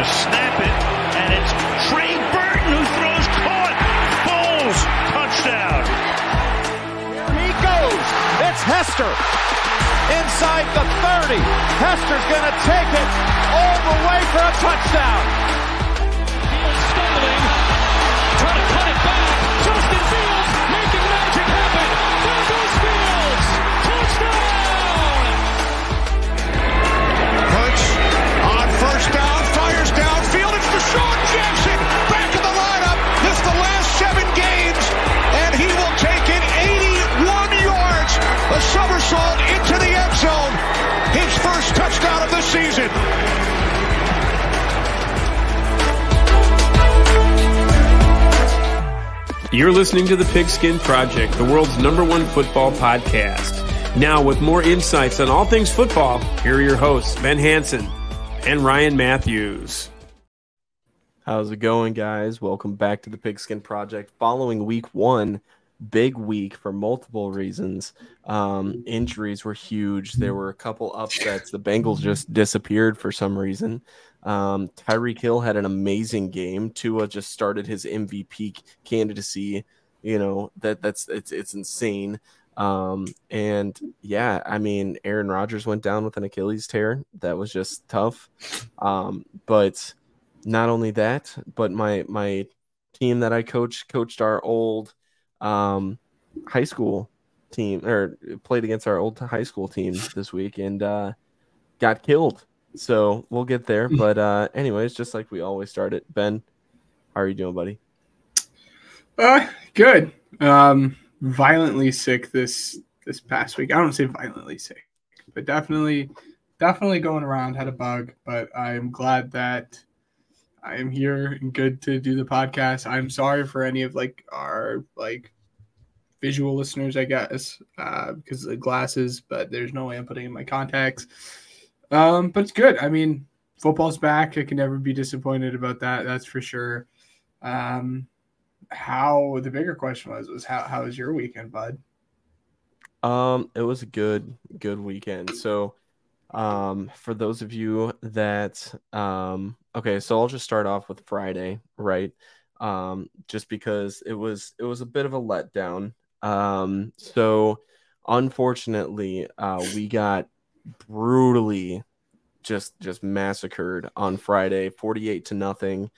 to snap it, and it's Trey Burton who throws caught. Foles, touchdown. He goes. It's Hester. Inside the 30. Hester's going to take it all the way for a touchdown. Fields stumbling, somersault into the end zone. His first touchdown of the season. You're listening to the Pigskin Project, the world's number one football podcast. Now, with more insights on all things football, here are your hosts, Ben Hanson and Ryan Matthews. How's it going, guys? Welcome back to the Pigskin Project. Following week one, big week for multiple reasons. Um, injuries were huge. There were a couple upsets. The Bengals just disappeared for some reason. Um, Tyreek Hill had an amazing game. Tua just started his MVP candidacy. You know that that's it's it's insane. Um, and yeah, I mean, Aaron Rodgers went down with an Achilles tear. That was just tough. Um, but not only that, but my my team that I coach coached our old um, high school team or played against our old high school team this week and uh, got killed. So we'll get there. But uh, anyways, just like we always start it, Ben, how are you doing, buddy? Uh, good. Um, violently sick this this past week. I don't say violently sick, but definitely, definitely going around. Had a bug, but I'm glad that I am here and good to do the podcast. I'm sorry for any of like our like visual listeners, I guess, uh, because of the glasses. But there's no way I'm putting in my contacts. Um, but it's good. I mean, football's back. I can never be disappointed about that. That's for sure. Um, how the bigger question was was how how was your weekend, bud? Um, it was a good good weekend. So, um, for those of you that um, okay, so I'll just start off with Friday, right? Um, just because it was it was a bit of a letdown. Um, so unfortunately, uh, we got brutally just just massacred on Friday, 48 to nothing.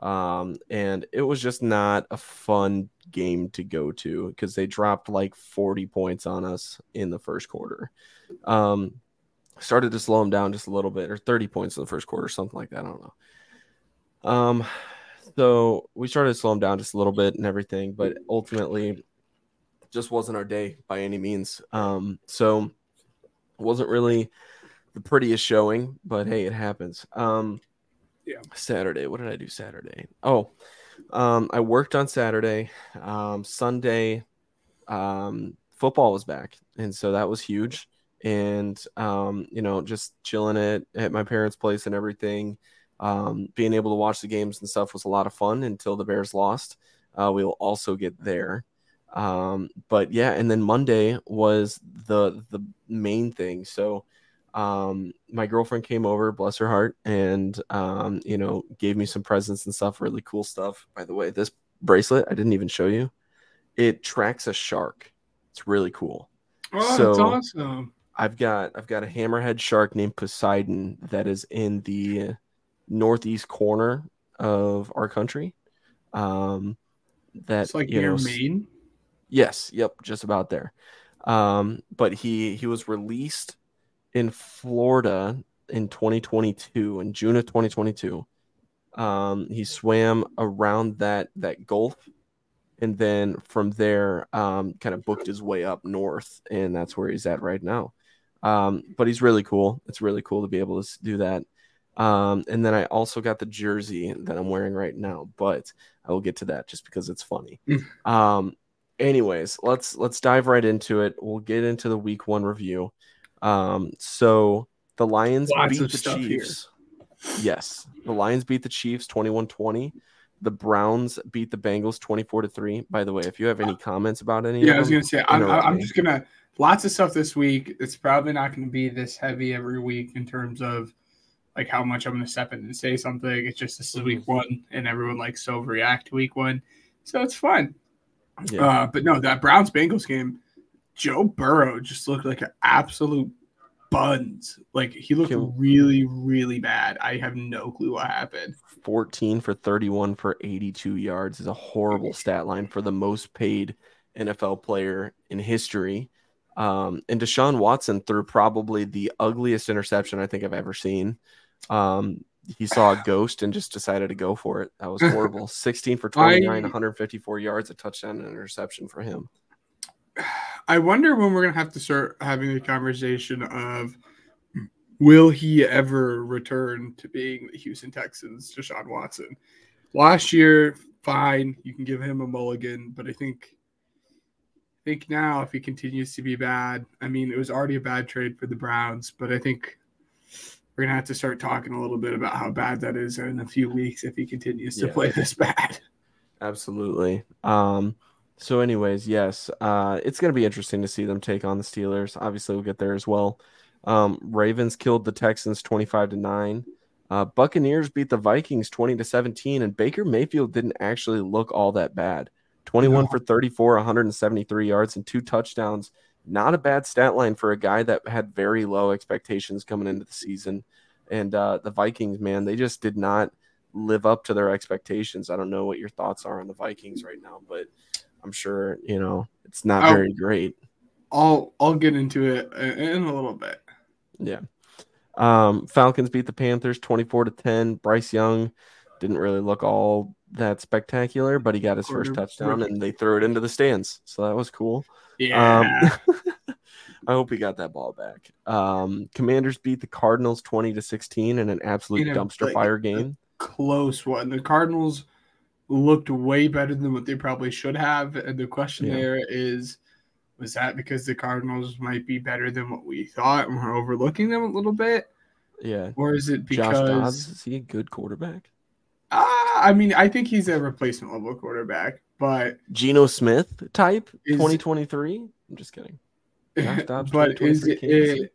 Um, and it was just not a fun game to go to because they dropped like 40 points on us in the first quarter. Um, started to slow them down just a little bit, or 30 points in the first quarter, something like that. I don't know. Um, so we started to slow them down just a little bit and everything, but ultimately, just wasn't our day by any means. Um, so it wasn't really the prettiest showing, but hey, it happens. Um, Yeah. Saturday. What did I do Saturday? Oh, um, I worked on Saturday. Um, Sunday, um, football was back, and so that was huge. And um, you know, just chilling it at my parents' place and everything. Um, being able to watch the games and stuff was a lot of fun until the Bears lost. Uh, we will also get there. Um, but yeah, and then Monday was the the main thing. So um my girlfriend came over bless her heart and um you know gave me some presents and stuff really cool stuff by the way this bracelet i didn't even show you it tracks a shark it's really cool Oh, So- that's awesome. I've got i've got a hammerhead shark named poseidon that is in the northeast corner of our country um that It's like you near know, Maine. Yes, yep, just about there. Um, but he he was released in Florida in 2022, in June of 2022. Um, he swam around that that gulf, and then from there, um, kind of booked his way up north, and that's where he's at right now. Um, but he's really cool. It's really cool to be able to do that. Um, and then I also got the jersey that I'm wearing right now, but I will get to that just because it's funny. um, anyways, let's let's dive right into it. We'll get into the week one review. Um, so the Lions Lots beat the stuff here. Chiefs. Yes, the Lions beat the Chiefs 21-20. The Browns beat the Bengals 24 to 3. By the way, if you have any comments about any Yeah, of I was gonna say I'm, I'm just gonna lots of stuff this week. It's probably not gonna be this heavy every week in terms of like how much I'm going to step in and say something. It's just this is week one, and everyone likes to overreact to week one, so it's fun. Yeah. Uh, but no, that Browns Bengals game, Joe Burrow just looked like an absolute buns. Like he looked Can- really, really bad. I have no clue what happened. 14 for 31 for 82 yards is a horrible stat line for the most paid NFL player in history. Um, and Deshaun Watson threw probably the ugliest interception I think I've ever seen. Um, he saw a ghost and just decided to go for it. That was horrible. 16 for 29, I- 154 yards, a touchdown and an interception for him. I wonder when we're gonna have to start having a conversation of will he ever return to being the Houston Texans, Deshaun Watson? Last year, fine, you can give him a mulligan, but I think I think now if he continues to be bad, I mean it was already a bad trade for the Browns, but I think we're gonna have to start talking a little bit about how bad that is in a few weeks if he continues to Yeah. play this bad. Absolutely. Um, so, anyways, yes, uh, it's going to be interesting to see them take on the Steelers. Obviously, we'll get there as well. Um, Ravens killed the Texans twenty-five to nine. Uh, Buccaneers beat the Vikings twenty to seventeen, and Baker Mayfield didn't actually look all that bad. Twenty-one No. for thirty-four, one hundred and seventy-three yards, and two touchdowns. Not a bad stat line for a guy that had very low expectations coming into the season. And uh, the Vikings, man, they just did not live up to their expectations. I don't know what your thoughts are on the Vikings right now, but I'm sure you know it's not Oh. very great. I'll I'll get into it in a little bit. Yeah. Um, Falcons beat the Panthers 24 to 10. Bryce Young didn't really look all that spectacular, but he got his first touchdown and they threw it into the stands. So that was cool. Yeah. Um, I hope he got that ball back. Um, Commanders beat the Cardinals 20 to 16 in an absolute dumpster like, fire game. close one. The Cardinals looked way better than what they probably should have. And the question Yeah. there is was that because the Cardinals might be better than what we thought and we're overlooking them a little bit? Yeah. Or is it because Josh Dobbs, because is he a good quarterback? Ah, I mean, I think he's a replacement level quarterback, but Geno Smith type Is- 2023? I'm just kidding. Dobbs, but is it, it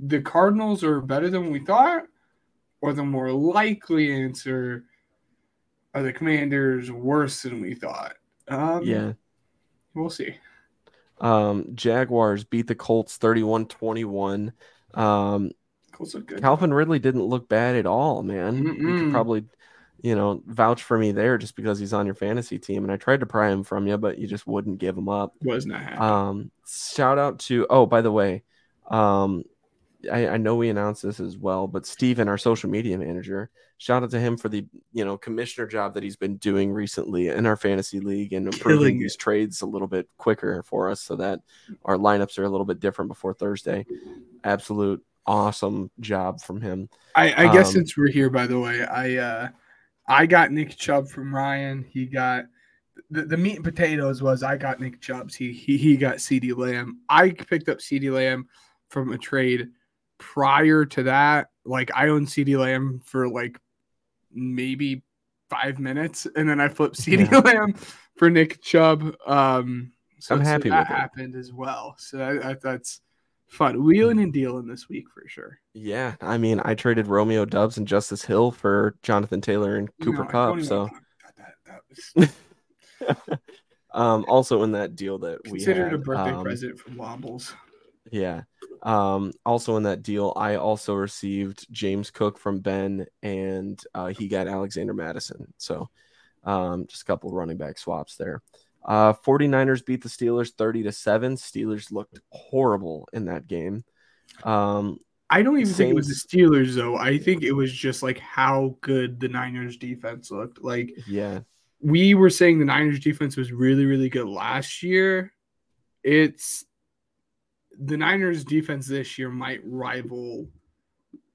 the Cardinals are better than we thought, or the more likely answer are the Commanders worse than we thought? Um, Yeah. we'll see. Um, Jaguars beat the Colts 31 21. Um, Colts look good. Calvin Ridley didn't look bad at all, man. You Mm-mm. could probably, you know, vouch for me there just because he's on your fantasy team. And I tried to pry him from you, but you just wouldn't give him up. was not. Um, shout out to, oh, by the way, um, I, I know we announced this as well, but Steven, our social media manager, shout out to him for the you know commissioner job that he's been doing recently in our fantasy league and improving these trades a little bit quicker for us so that our lineups are a little bit different before Thursday. Absolute awesome job from him. I, I guess um, since we're here, by the way, I uh, I got Nick Chubb from Ryan. He got the, the meat and potatoes was I got Nick Chubb's. He he he got CeeDee Lamb. I picked up CeeDee Lamb from a trade prior to that. Like I owned CeeDee Lamb for like maybe five minutes, and then I flipped CeeDee Yeah. Lamb for Nick Chubb. Um, so, I'm so happy that with it. happened as well. So that, that, that's fun. Wheeling and dealing this week for sure. Yeah, I mean, I traded Romeo Doubs and Justice Hill for Jonathan Taylor and Cooper No, Kupp. So, wanna talk about that. That was um, also in that deal that we considered had, a birthday um, present from Wobbles. Yeah. Um, also in that deal, I also received James Cook from Ben, and uh, he got Alexander Mattison. So um, just a couple running back swaps there. Uh, 49ers beat the Steelers 30 to 7. Steelers looked horrible in that game. Um, I don't even think it was the Steelers though. I think it was just like how good the Niners defense looked. Like yeah. we were saying the Niners defense was really, really good last year. It's the Niners defense this year might rival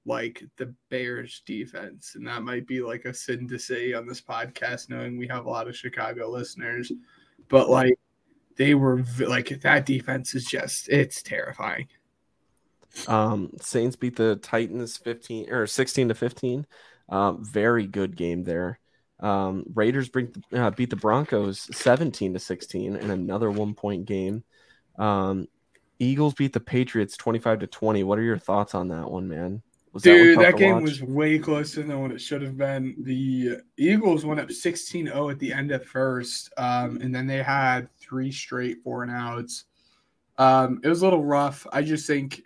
like the Bears defense. And that might be like a sin to say on this podcast, knowing we have a lot of Chicago listeners. But like they were like that defense is just it's terrifying. Um, Saints beat the Titans 15 or 16 to 15. Um, very good game there. Um, Raiders bring, uh, beat the Broncos 17 to 16 in another one point game. Um, Eagles beat the Patriots 25 to 20. What are your thoughts on that one, man? Was Dude, one that, game was way closer than what it should have been. The Eagles went up 16-0 at the end of first, um, and then they had three straight four and outs. Um, it was a little rough. I just think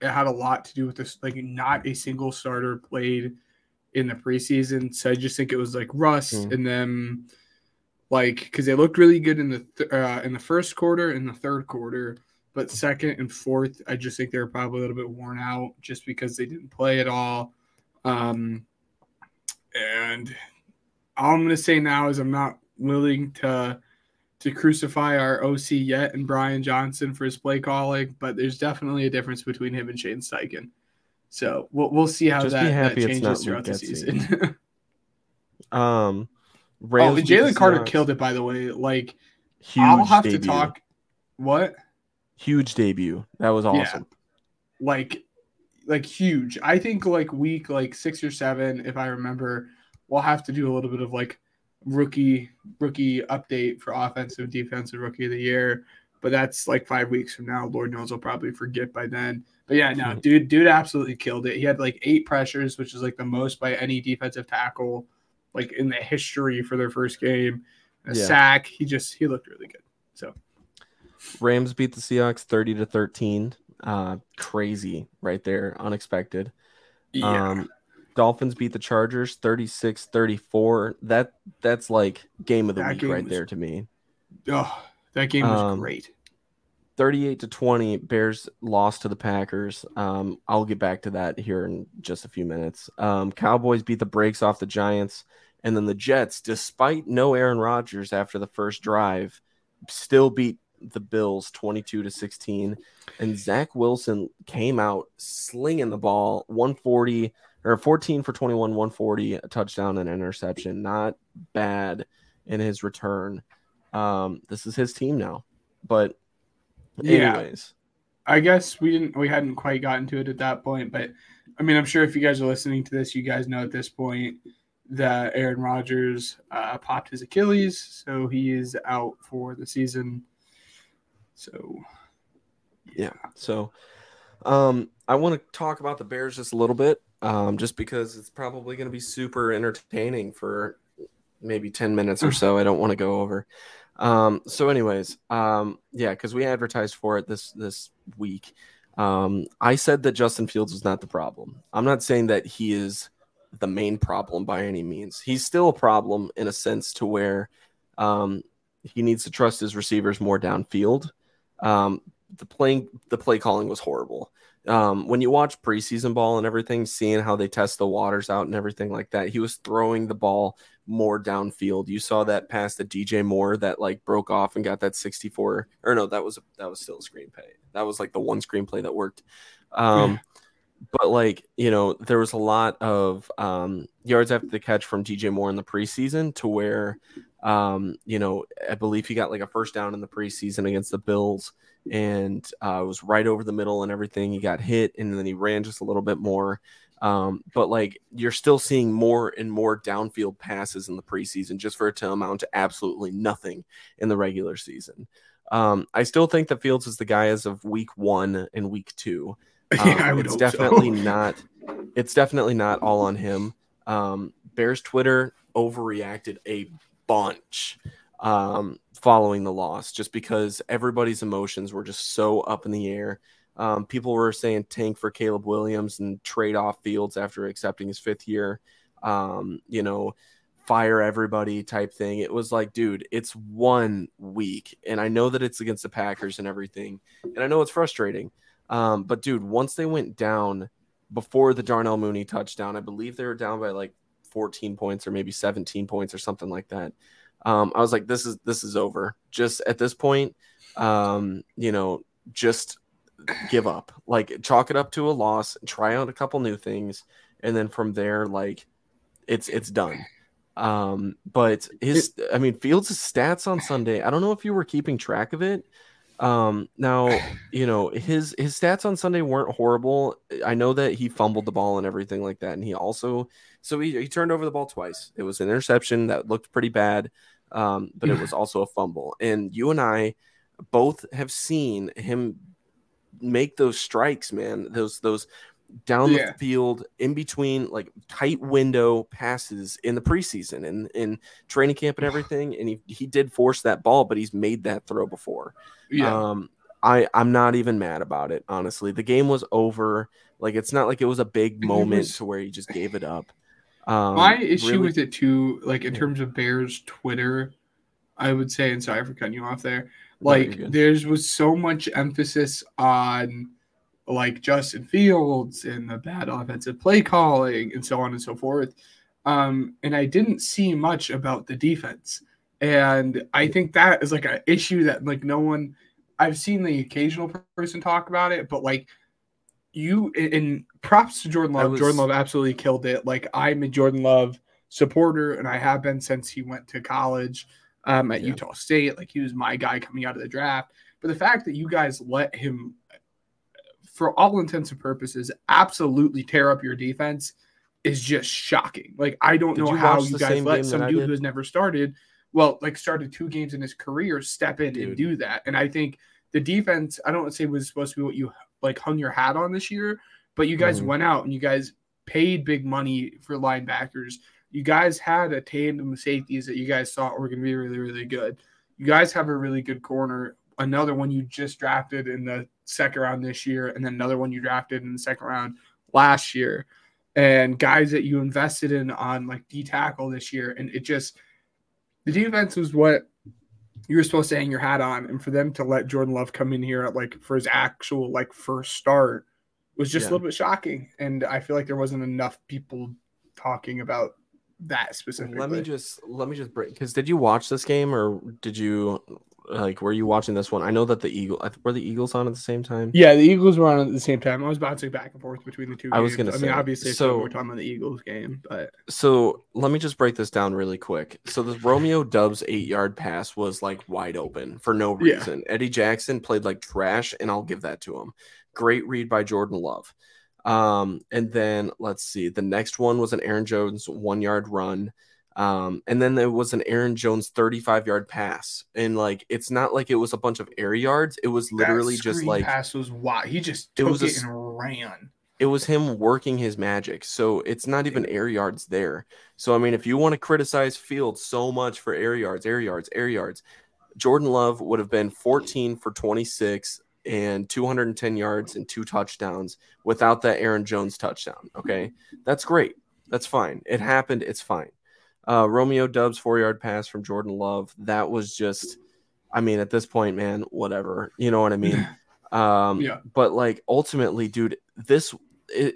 it had a lot to do with this, like not a single starter played in the preseason. So I just think it was like rust, Hmm. and then like because they looked really good in the th- uh, in the first quarter and the third quarter, but second and fourth, I just think they were probably a little bit worn out just because they didn't play at all. Um, and all I'm going to say now is I'm not willing to to crucify our OC yet and Brian Johnson for his play calling, but there's definitely a difference between him and Shane Steichen. So we'll we'll see how Just that, that changes not throughout the season. Um, oh, Rams and Jalen Carter Seahawks. killed it by the way. Like Huge I'll have debut. to talk. What? Huge debut. That was awesome. like like huge. I think like week like six or seven, if I remember, we'll have to do a little bit of like rookie rookie update for offensive defensive rookie of the year. But that's like five weeks from now. Lord knows I'll probably forget by then. But yeah, no, hmm. dude, dude absolutely killed it. He had like eight pressures, which is like the most by any defensive tackle, like in the history for their first game. A Yeah. sack. He just he looked really good. So Rams beat the Seahawks 30 to 13. Uh, crazy right there. Unexpected. yeah, Um, Dolphins beat the Chargers 36 34. That that's like game of the That week right was- there to me. oh, that game was um, great. 38 to 20 bears lost to the packers um i'll get back to that here in just a few minutes um cowboys beat the brakes off the giants and then the jets despite no aaron rodgers after the first drive still beat the bills 22 to 16 and zach wilson came out slinging the ball 140 or 14 for 21 140 a touchdown and interception not bad in his return um this is his team now but Yeah. I guess we didn't we hadn't quite gotten to it at that point, but I mean I'm sure if you guys are listening to this, you guys know at this point that Aaron Rodgers uh, popped his Achilles, so he is out for the season. So Yeah. So um I want to talk about the Bears just a little bit. Um, just because it's probably gonna be super entertaining for maybe 10 minutes or so. I don't want to go over. Um, so anyways, um, yeah, because we advertised for it this this week. Um, I said that Justin Fields was not the problem. I'm not saying that he is the main problem by any means. He's still a problem in a sense to where um, he needs to trust his receivers more downfield. Um, the playing the play calling was horrible. Um, when you watch preseason ball and everything, seeing how they test the waters out and everything like that, he was throwing the ball more downfield. You saw that pass to DJ Moore that like broke off and got that 64 or no, that was that was still a screenplay. That was like the one screenplay that worked. Um, but like you know, there was a lot of um, yards after the catch from DJ Moore in the preseason to where um, you know, I believe he got like a first down in the preseason against the Bills and uh, was right over the middle and everything. He got hit and then he ran just a little bit more. Um, but like you're still seeing more and more downfield passes in the preseason just for it to amount to absolutely nothing in the regular season. Um, I still think that Fields is the guy as of week one and week two. Um, yeah, I would it's definitely so. not. It's definitely not all on him. Um, Bears Twitter overreacted a bunch um, following the loss, just because everybody's emotions were just so up in the air. Um, people were saying tank for Caleb Williams and trade off Fields after accepting his fifth year. Um, you know, fire everybody type thing. It was like, dude, it's one week, and I know that it's against the Packers and everything, and I know it's frustrating. Um, but dude, once they went down before the Darnell Mooney touchdown, I believe they were down by like 14 points or maybe 17 points or something like that. Um, I was like, this is this is over. Just at this point, um, you know, just give up. Like chalk it up to a loss, try out a couple new things, and then from there, like it's it's done. Um, but his I mean Fields' stats on Sunday, I don't know if you were keeping track of it. Um, now, you know, his his stats on Sunday weren't horrible. I know that he fumbled the ball and everything like that, and he also so he, he turned over the ball twice. It was an interception that looked pretty bad, um, but it was also a fumble. And you and I both have seen him make those strikes, man. Those those down Yeah. the field in between like tight window passes in the preseason and in training camp and everything. And he, he did force that ball, but he's made that throw before. Yeah. Um, I I'm not even mad about it. Honestly, the game was over. Like it's not like it was a big moment was- to where he just gave it up. Um, My issue really- with it too, like in Yeah. terms of Bears Twitter, I would say, and sorry for cutting you off there. Like good. there's was so much emphasis on like Justin Fields and the bad offensive play calling and so on and so forth. Um, and I didn't see much about the defense. And I think that is like an issue that like no one I've seen the occasional person talk about it, but like you and- props to Jordan Love. was- Jordan Love absolutely killed it. Like I'm a Jordan Love supporter, and I have been since he went to college um, at Yeah. Utah State. Like he was my guy coming out of the draft. But the fact that you guys let him, for all intents and purposes, absolutely tear up your defense is just shocking. Like I don't Did know you how you guys let some dude who has never started, well, like started two games in his career, step in and do that. And I think the defense, I don't say was supposed to be what you like hung your hat on this year, but you guys Mhm. went out and you guys paid big money for linebackers. You guys had a tandem of safeties that you guys thought were going to be really, really good. You guys have a really good corner. Another one you just drafted in the second round this year, and then another one you drafted in the second round last year. And guys that you invested in on like D tackle this year. And it just, the defense was what you were supposed to hang your hat on. And for them to let Jordan Love come in here at like for his actual like first start was just Yeah. a little bit shocking. And I feel like there wasn't enough people talking about that specifically. Let me just let me just break because did you watch this game or did you like were you watching this one? I know that the Eagle were the Eagles on at the same time. Yeah, the Eagles were on at the same time. I was bouncing back and forth between the two. I was games. gonna I mean, obviously, so- we're talking about the Eagles game, but So let me just break this down really quick. So the Romeo Doubs eight yard pass was like wide open for no Yeah. reason. Eddie Jackson played like trash, and I'll give that to him. Great read by Jordan Love. Um, and then let's see, the next one was an Aaron Jones one yard run. Um, and then there was an Aaron Jones 35 yard pass. And like it's not like it was a bunch of air yards, it was literally just like pass was wild. He just It took was it, a and ran. it was him working his magic. So it's not even air yards there. So I mean, if you want to criticize Fields so much for air yards, air yards, air yards, Jordan Love would have been 14 for 26 and 210 yards and two touchdowns without that Aaron Jones touchdown. Okay, that's great. That's fine. It happened. It's fine. Uh, Romeo Doubs four yard pass from Jordan Love. That was just, I mean, at this point, man, whatever. You know what I mean? Um, Yeah. But like ultimately, dude, this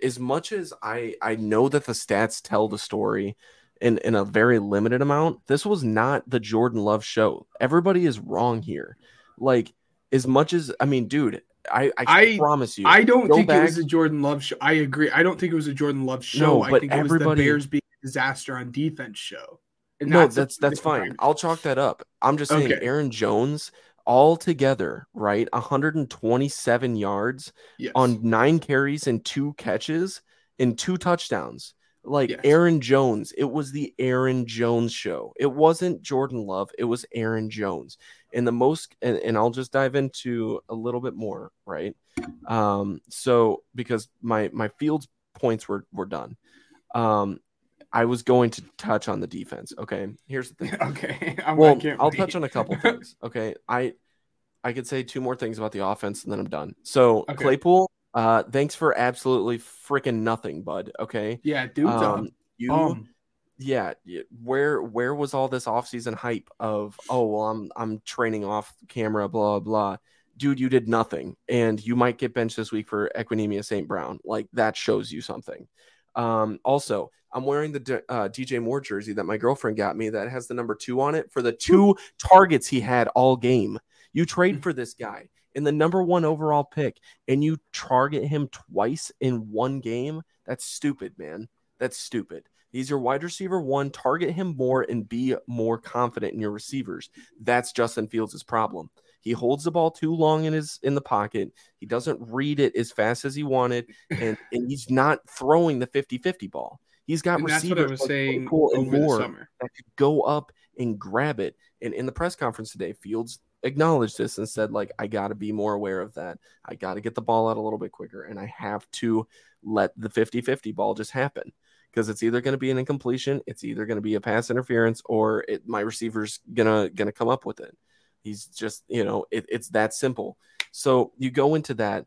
as much as I I know that the stats tell the story in in a very limited amount, this was not the Jordan Love show. Everybody is wrong here. Like as much as I mean, dude, I I, I- promise you, I don't think it was a Jordan Love show. I agree. I don't think it was a Jordan Love show. No, I but think it was everybody- the Bears being disaster on defense show. And no, a that's that's fine. I'll chalk that up. I'm just saying, Okay. Aaron Jones all together, right? 127 yards Yes. on nine carries and two catches and two touchdowns. Like Yes. Aaron Jones, it was the Aaron Jones show. It wasn't Jordan Love, it was Aaron Jones. And the most, and, and I'll just dive into a little bit more, right? Um, so because my my Fields points were were done. Um, I was going to touch on the defense. Okay, here's the thing. okay. I'm, Well, I'll wait. touch on a couple things. Okay, I I could say two more things about the offense and then I'm done. So Okay. Claypool, uh, thanks for absolutely freaking nothing, bud. Okay, Yeah, dude. um, you, um, yeah, where where was all this offseason hype of? Oh, well, I'm I'm training off camera, blah blah. Dude, you did nothing, and you might get benched this week for Equanimeous St. Brown. Like that shows you something. Um, also, I'm wearing the D- uh, DJ Moore jersey that my girlfriend got me that has the number two on it for the two targets he had all game. You trade for this guy in the number one overall pick, and you target him twice in one game. That's stupid, man. That's stupid. He's your wide receiver one. Target him more and be more confident in your receivers. That's Justin Fields' problem. He holds the ball too long in his in the pocket. He doesn't read it as fast as he wanted, and, and he's not throwing the 50-50 ball. He's got and that's receivers what I was like saying Claypool and over the summer. that could go up and grab it. And in the press conference today, Fields acknowledged this and said, like, I got to be more aware of that. I got to get the ball out a little bit quicker, and I have to let the 50-50 ball just happen because it's either going to be an incompletion, it's either going to be a pass interference, or it, my receiver's gonna gonna come up with it. He's just you know it, it's that simple. So you go into that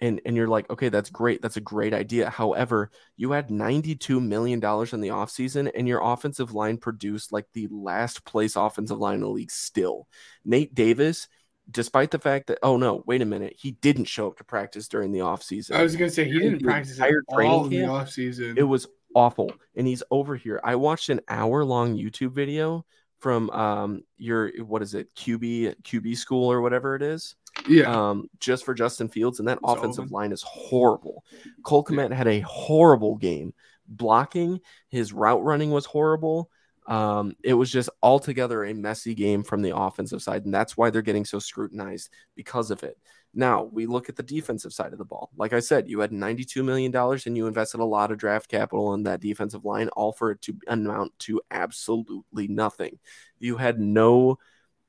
and and you're like, okay, that's great. That's a great idea. However, you had 92 million dollars in the offseason and your offensive line produced like the last place offensive line in the league still. Nate Davis, despite the fact that oh no, wait a minute, he didn't show up to practice during the offseason. I was gonna say he didn't practice at all in the offseason. It was awful. And he's over here. I watched an hour long YouTube video from um your what is it, QB QB school or whatever it is yeah. um, just for Justin Fields, and that It's offensive over. line is horrible. Cole Kmet had a horrible game. Blocking, his route running was horrible. Um, it was just altogether a messy game from the offensive side, and that's why they're getting so scrutinized because of it. Now we look at the defensive side of the ball. Like I said, you had $92 million and you invested a lot of draft capital in that defensive line, all for it to amount to absolutely nothing. You had no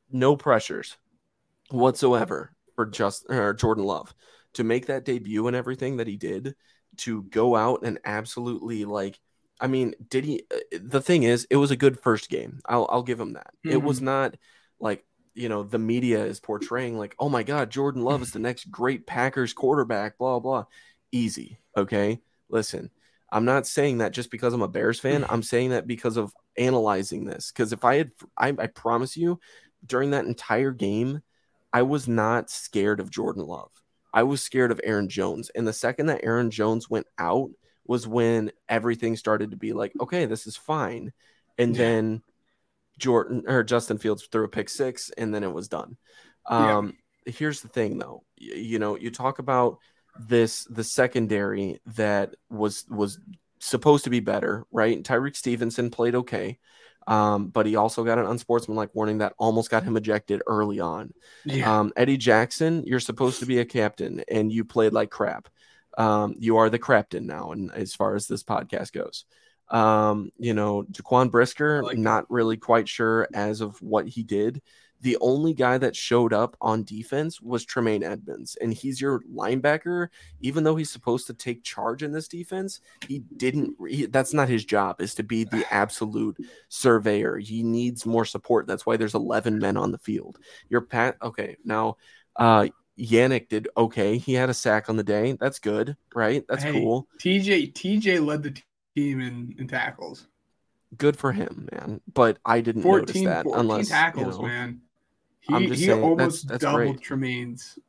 no pressures whatsoever for just or Jordan Love to make that debut and everything that he did to go out and absolutely like I mean did he uh, the thing is it was a good first game I'll I'll give him that it was not like you know the media is portraying like oh my god Jordan Love is the next great Packers quarterback blah blah easy okay listen I'm not saying that just because I'm a Bears fan mm. I'm saying that because of analyzing this because if I had I, I promise you during that entire game I was not scared of Jordan Love. I was scared of Aaron Jones. And the second that Aaron Jones went out was when everything started to be like, okay, this is fine. And Yeah. then Jordan or Justin Fields threw a pick six and then it was done. Yeah. Um, here's the thing though. Y- you know, you talk about this the secondary that was was supposed to be better, right? Tyrique Stevenson played okay. Um, but he also got an unsportsmanlike warning that almost got him ejected early on. yeah. Um, Eddie Jackson, you're supposed to be a captain and you played like crap. Um, you are the captain now, and as far as this podcast goes. Um, you know, Jaquan Brisker, like not really quite sure as of what he did. The only guy that showed up on defense was Tremaine Edmunds, and he's your linebacker. Even though he's supposed to take charge in this defense, he didn't. He, that's not his job. Is to be the absolute surveyor. He needs more support. That's why there's 11 men on the field. Your pat. Okay, now uh Yannick did okay. He had a sack on the day. That's good, right? That's Hey, cool. TJ TJ led the team in, in tackles. Good for him, man. But I didn't notice 14, that 14 unless tackles, you know. man. He, I'm just he saying, almost that's- that's doubled great. Tremaine's.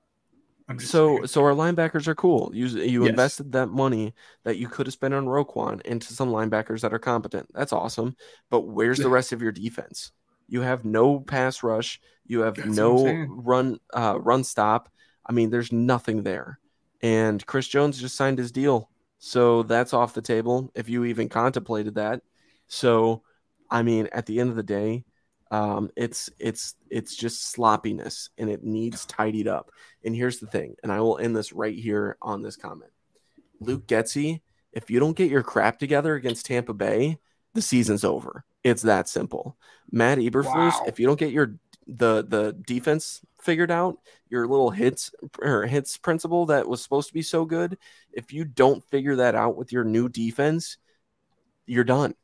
I'm just So saying. so our linebackers are cool. You you Yes. invested that money that you could have spent on Roquan into some linebackers that are competent. That's awesome. But where's the rest of your defense? You have no pass rush. You have That's no run uh, run stop. I mean, there's nothing there. And Chris Jones just signed his deal, so that's off the table if you even contemplated that. So, I mean, at the end of the day, um, it's it's it's just sloppiness, and it needs tidied up. And here's the thing, and I will end this right here on this comment. Luke Getsy, if you don't get your crap together against Tampa Bay, the season's over. It's that simple. Matt Eberflus, Wow. if you don't get your the the defense figured out, your little hits or hits principle that was supposed to be so good, if you don't figure that out with your new defense, you're done.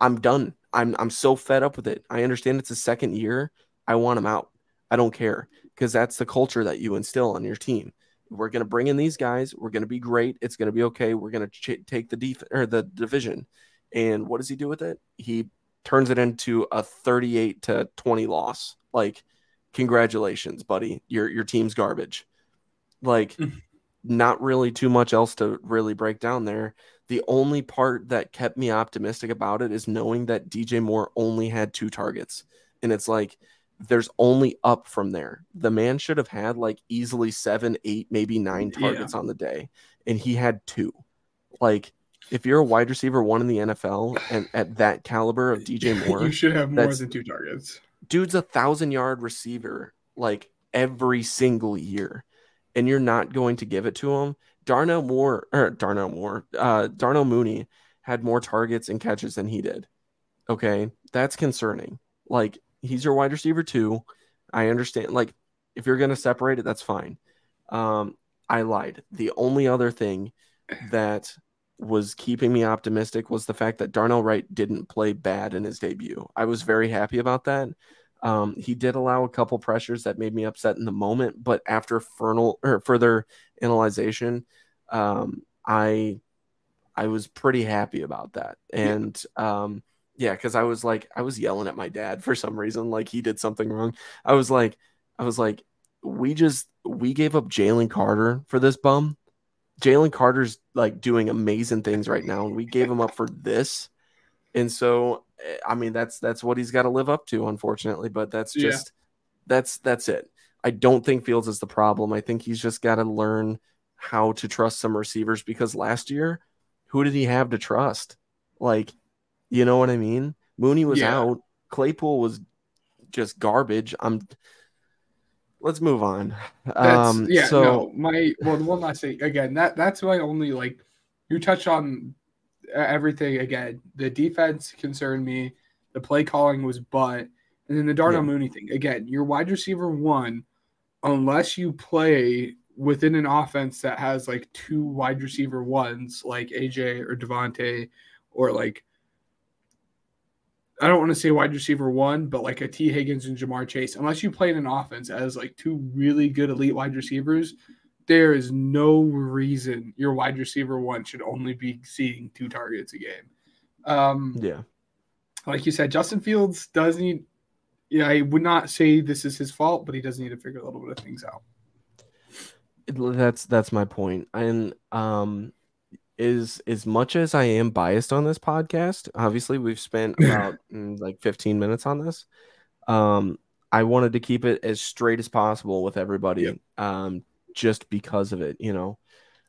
I'm done. I'm I'm so fed up with it. I understand it's a second year. I want him out. I don't care because that's the culture that you instill on your team. We're going to bring in these guys. We're going to be great. It's going to be okay. We're going to ch- take the def- or the division. And what does he do with it? He turns it into a 38 to 20 loss. Like congratulations, buddy. Your your team's garbage. Like not really too much else to really break down there. The only part that kept me optimistic about it is knowing that DJ Moore only had two targets. And it's like there's only up from there. The man should have had like easily seven, eight, maybe nine Yeah. targets on the day. And he had two. Like if you're a wide receiver one in the NFL and at that caliber of DJ Moore, you should have more than two targets. Dude's a thousand yard receiver like every single year, and you're not going to give it to him. Darnell Moore or Darnell Moore, uh, Darnell Mooney had more targets and catches than he did. Okay, that's concerning. Like he's your wide receiver too. I understand. Like if you're gonna separate it, that's fine. Um, I lied. The only other thing that was keeping me optimistic was the fact that Darnell Wright didn't play bad in his debut. I was very happy about that. Um, he did allow a couple pressures that made me upset in the moment, but after fernal, or further analyzation, um, I I was pretty happy about that. And um, yeah, because I was like, I was yelling at my dad for some reason, like he did something wrong. I was like, I was like, we just we gave up Jalen Carter for this bum. Jalen Carter's like doing amazing things right now, and we gave him up for this. And so, eh, I mean, that's that's what he's got to live up to, unfortunately. But that's just yeah. that's that's it. I don't think Fields is the problem. I think he's just got to learn how to trust some receivers because last year, who did he have to trust? Like, you know what I mean? Mooney was yeah. out. Claypool was just garbage. I'm let's move on. Um, yeah, so no, my well, one last thing again. That that's my only like. You touched on everything again. The defense concerned me. The play calling was but, and then the Darnell yeah. Mooney thing again. Your wide receiver one, unless you play within an offense that has like two wide receiver ones, like AJ or Davante, or like I don't want to say wide receiver one, but like a Tee Higgins and Ja'Marr Chase, unless you play in an offense as like two really good elite wide receivers, there is no reason your wide receiver one should only be seeing two targets a game. Um, yeah. Like you said, Justin Fields does need, yeah, I would not say this is his fault, but he does need to figure a little bit of things out. That's that's my point. And um is as much as I am biased on this podcast, obviously we've spent about mm, like 15 minutes on this. Um, I wanted to keep it as straight as possible with everybody, yep. um, just because of it, you know.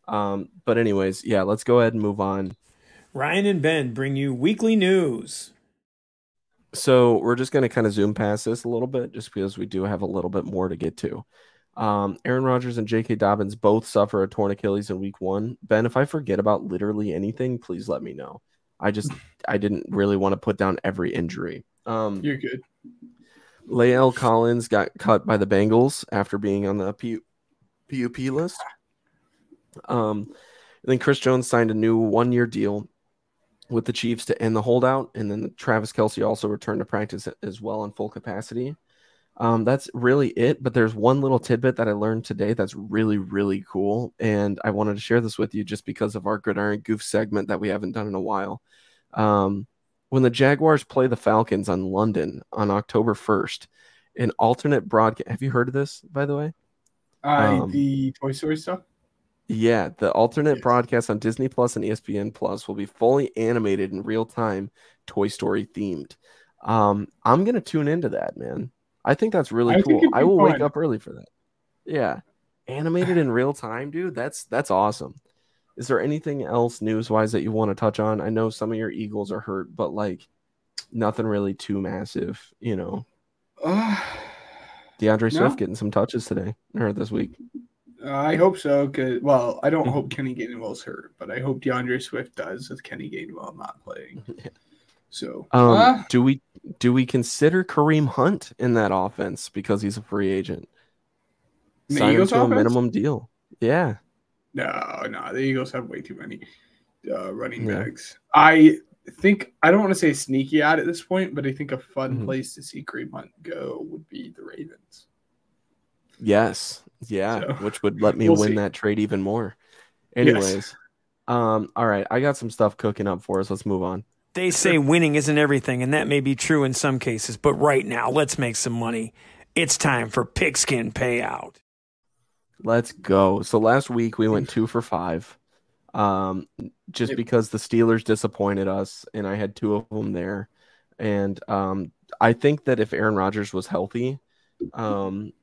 Um, but anyways, yeah, let's go ahead and move on. Ryan and Ben bring you weekly news. So we're just going to kind of zoom past this a little bit, just because we do have a little bit more to get to. Um, Aaron Rodgers and J.K. Dobbins both suffer a torn Achilles in week one. Ben, if I forget about literally anything, please let me know. I just I didn't really want to put down every injury. Um, You're good. La'el Collins got cut by the Bengals after being on the P- PUP list. Um, and then Chris Jones signed a new one-year deal with the Chiefs to end the holdout, and then Travis Kelce also returned to practice as well in full capacity. Um, that's really it. But there's one little tidbit that I learned today that's really, really cool. And I wanted to share this with you just because of our Gridiron Goof segment that we haven't done in a while. Um, when the Jaguars play the Falcons on London on October 1st, an alternate broadcast. Have you heard of this, by the way? Uh, um, the Toy Story stuff? Yeah, the alternate yes. broadcast on Disney Plus and ESPN Plus will be fully animated in real time, Toy Story themed. Um, I'm gonna tune into that, man. I think that's really I cool. I will fun. wake up early for that. Yeah. Animated in real time, dude. That's that's awesome. Is there anything else news wise that you want to touch on? I know some of your Eagles are hurt, but like nothing really too massive, you know. Uh, D'Andre Swift no. getting some touches today or this week. Uh, I hope so. Cause well, I don't hope Kenny Gainwell's hurt, but I hope D'Andre Swift does with Kenny Gainwell not playing. So, um, uh, do we do we consider Kareem Hunt in that offense because he's a free agent? Sign him to offense? a minimum deal. Yeah. No, no, the Eagles have way too many uh, running yeah. backs. I think I don't want to say sneaky at at this point, but I think a fun mm-hmm. place to see Kareem Hunt go would be the Ravens. Yes, yeah, so, which would let me we'll win see. that trade even more. Anyways, yes. um, all right, I got some stuff cooking up for us. Let's move on. They say winning isn't everything, and that may be true in some cases, but right now, let's make some money. It's time for Pigskin Payout. Let's go. So last week we went two for five, um, just because the Steelers disappointed us, and I had two of them there. And um, I think that if Aaron Rodgers was healthy, um,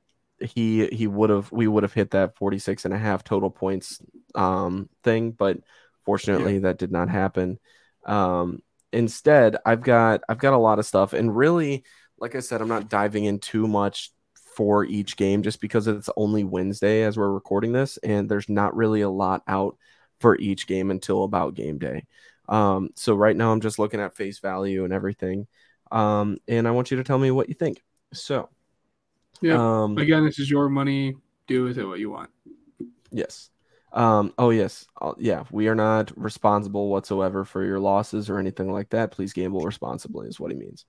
he he would have we would have hit that 46 and a half total points um, thing, but fortunately yeah. that did not happen. Um, instead i've got i've got a lot of stuff. And really like i said i'm not diving in too much for each game just because it's only wednesday as we're recording this and there's not really a lot out for each game until about game day. Um, so right now i'm just looking at face value and everything. Um, and i want you to tell me what you think. So yeah. um, again this is your money. Do with it what you want. Yes Um, oh yes, Uh, yeah, we are not responsible whatsoever for your losses or anything like that. Please gamble responsibly, is what he means.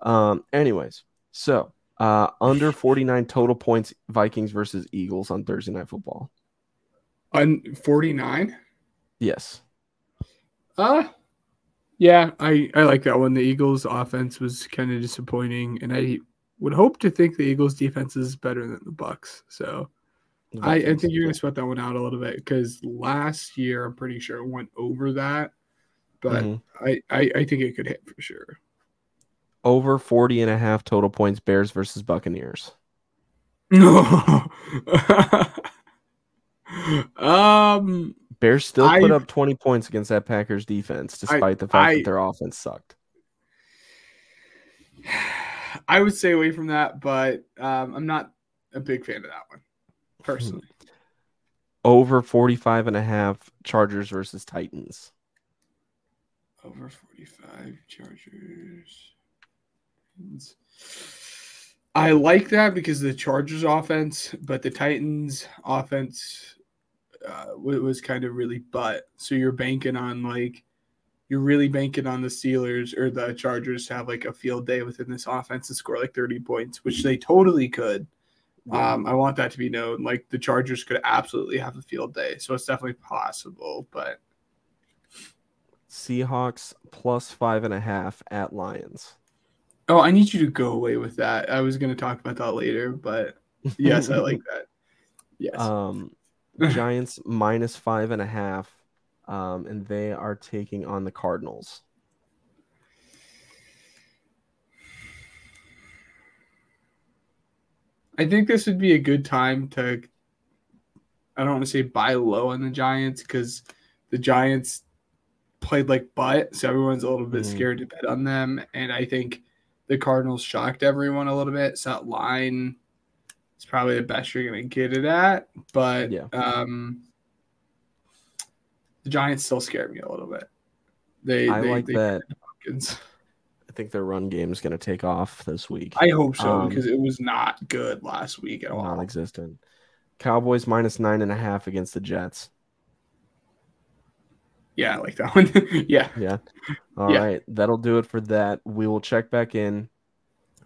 Um, anyways, so uh, under 49 total points, Vikings versus Eagles on Thursday Night Football. On 49? Yes. Uh yeah, I I like that one. The Eagles offense was kind of disappointing and I would hope to think the Eagles defense is better than the Bucks. So I, I think you're gonna sweat that one out a little bit because last year I'm pretty sure it went over that, but Mhm. I, I I think it could hit for sure. over 40 and a half total points, Bears versus Buccaneers. No. um, Bears still put I- up 20 points against that Packers defense, despite the fact I- that their offense sucked. I would stay away from that, but um, I'm not a big fan of that one personally. Over 45 and a half Chargers versus Titans. Over 45 Chargers. I like that because of the Chargers offense, but the Titans offense uh, was kind of really butt. So you're banking on like you're really banking on the Steelers or the Chargers to have like a field day within this offense and score like 30 points, which they totally could. Um, I want that to be known. Like the Chargers could absolutely have a field day, so it's definitely possible. But Seahawks plus five and a half at Lions. oh, I need you to go away with that. I was going to talk about that later, but yes, I like that. Yes, Um, Giants minus five and a half, um, and they are taking on the Cardinals. I think this would be a good time to. I don't want to say buy low on the Giants because the Giants played like butt, so everyone's a little bit Mhm. scared to bet on them. And I think the Cardinals shocked everyone a little bit. So that line is probably the best you're going to get it at. But Yeah. um, the Giants still scared me a little bit. They, I they, like they that. Hopkins. I think their run game is going to take off this week. I hope so Um, because it was not good last week at all. Non-existent. Cowboys minus nine and a half against the Jets. Yeah, I like that one. yeah. Yeah. All right, Yeah. That'll do it for that. We will check back in.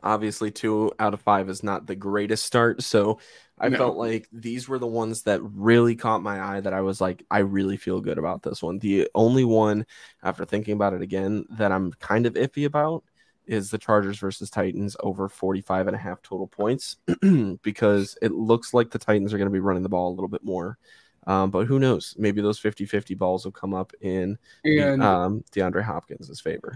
Obviously, two out of five is not the greatest start. So I No. felt like these were the ones that really caught my eye that I was like, I really feel good about this one. The only one, after thinking about it again, that I'm kind of iffy about is the Chargers versus Titans over 45 and a half total points because it looks like the Titans are going to be running the ball a little bit more. Um, but who knows? Maybe those 50 50 balls will come up in And um, DeAndre Hopkins' favor.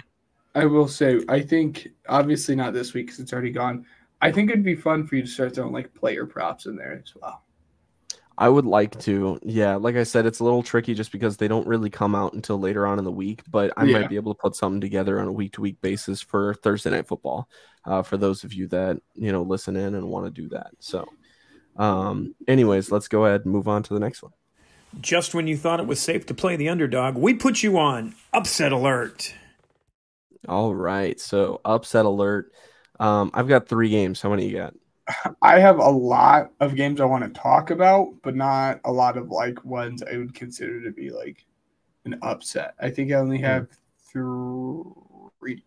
I will say, I think obviously not this week because it's already gone. I think it'd be fun for you to start throwing like player props in there as well. I would like to. Yeah, like I said, it's a little tricky just because they don't really come out until later on in the week, but I Yeah. might be able to put something together on a week to week basis for Thursday night football. Uh, for those of you that, you know, listen in and want to do that. So um anyways, let's go ahead and move on to the next one. Just when you thought it was safe to play the underdog, we put you on upset alert. All right. So upset alert. Um, I've got three games. How many you got? I have a lot of games I want to talk about, but not a lot of like ones I would consider to be like an upset. I think I only have three.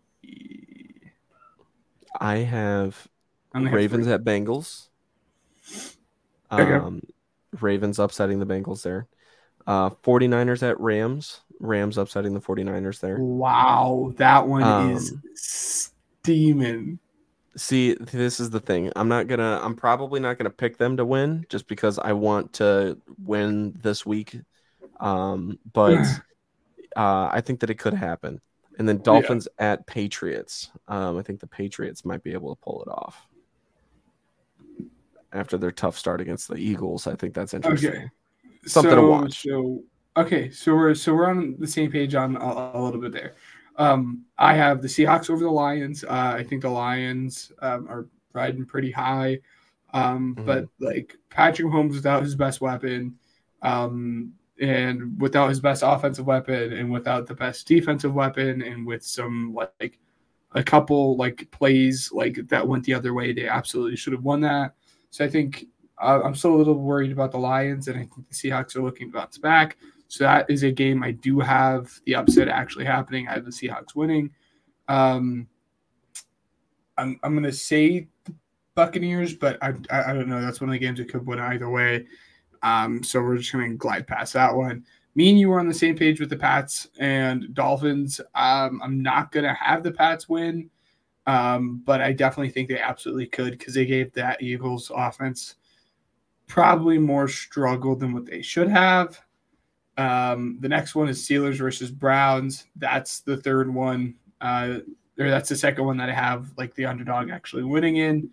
I have I have Ravens three. at Bengals. Okay. Um, Ravens upsetting the Bengals there. Uh, 49ers at Rams. Rams upsetting the 49ers there. Wow, that one is Um, steaming. See, this is the thing. I'm not gonna. I'm probably not gonna pick them to win just because I want to win this week. Um, but uh, I think that it could happen. And then Dolphins at Patriots. Um, I think the Patriots might be able to pull it off after their tough start against the Eagles. I think that's interesting. Okay. Something to so, watch. So okay, so we're so we're on the same page on a, a little bit there. Um, I have the Seahawks over the Lions. Uh, I think the Lions um, are riding pretty high, um, Mhm. but like Patrick Mahomes without his best weapon, um, and without his best offensive weapon, and without the best defensive weapon, and with some like a couple like plays like that went the other way, they absolutely should have won that. So I think Uh, I'm still a little worried about the Lions, and I think the Seahawks are looking to bounce back. So that is a game I do have the upset actually happening. I have the Seahawks winning. Um, I'm I'm gonna say Buccaneers, but I, I, I don't know. That's one of the games that could win either way. Um, so we're just gonna glide past that one. Me and you were on the same page with the Pats and Dolphins. Um, I'm not gonna have the Pats win, um, but I definitely think they absolutely could because they gave that Eagles offense probably more struggle than what they should have. Um, the next one is Steelers versus Browns. That's the third one. Uh, or that's the second one that I have like the underdog actually winning in.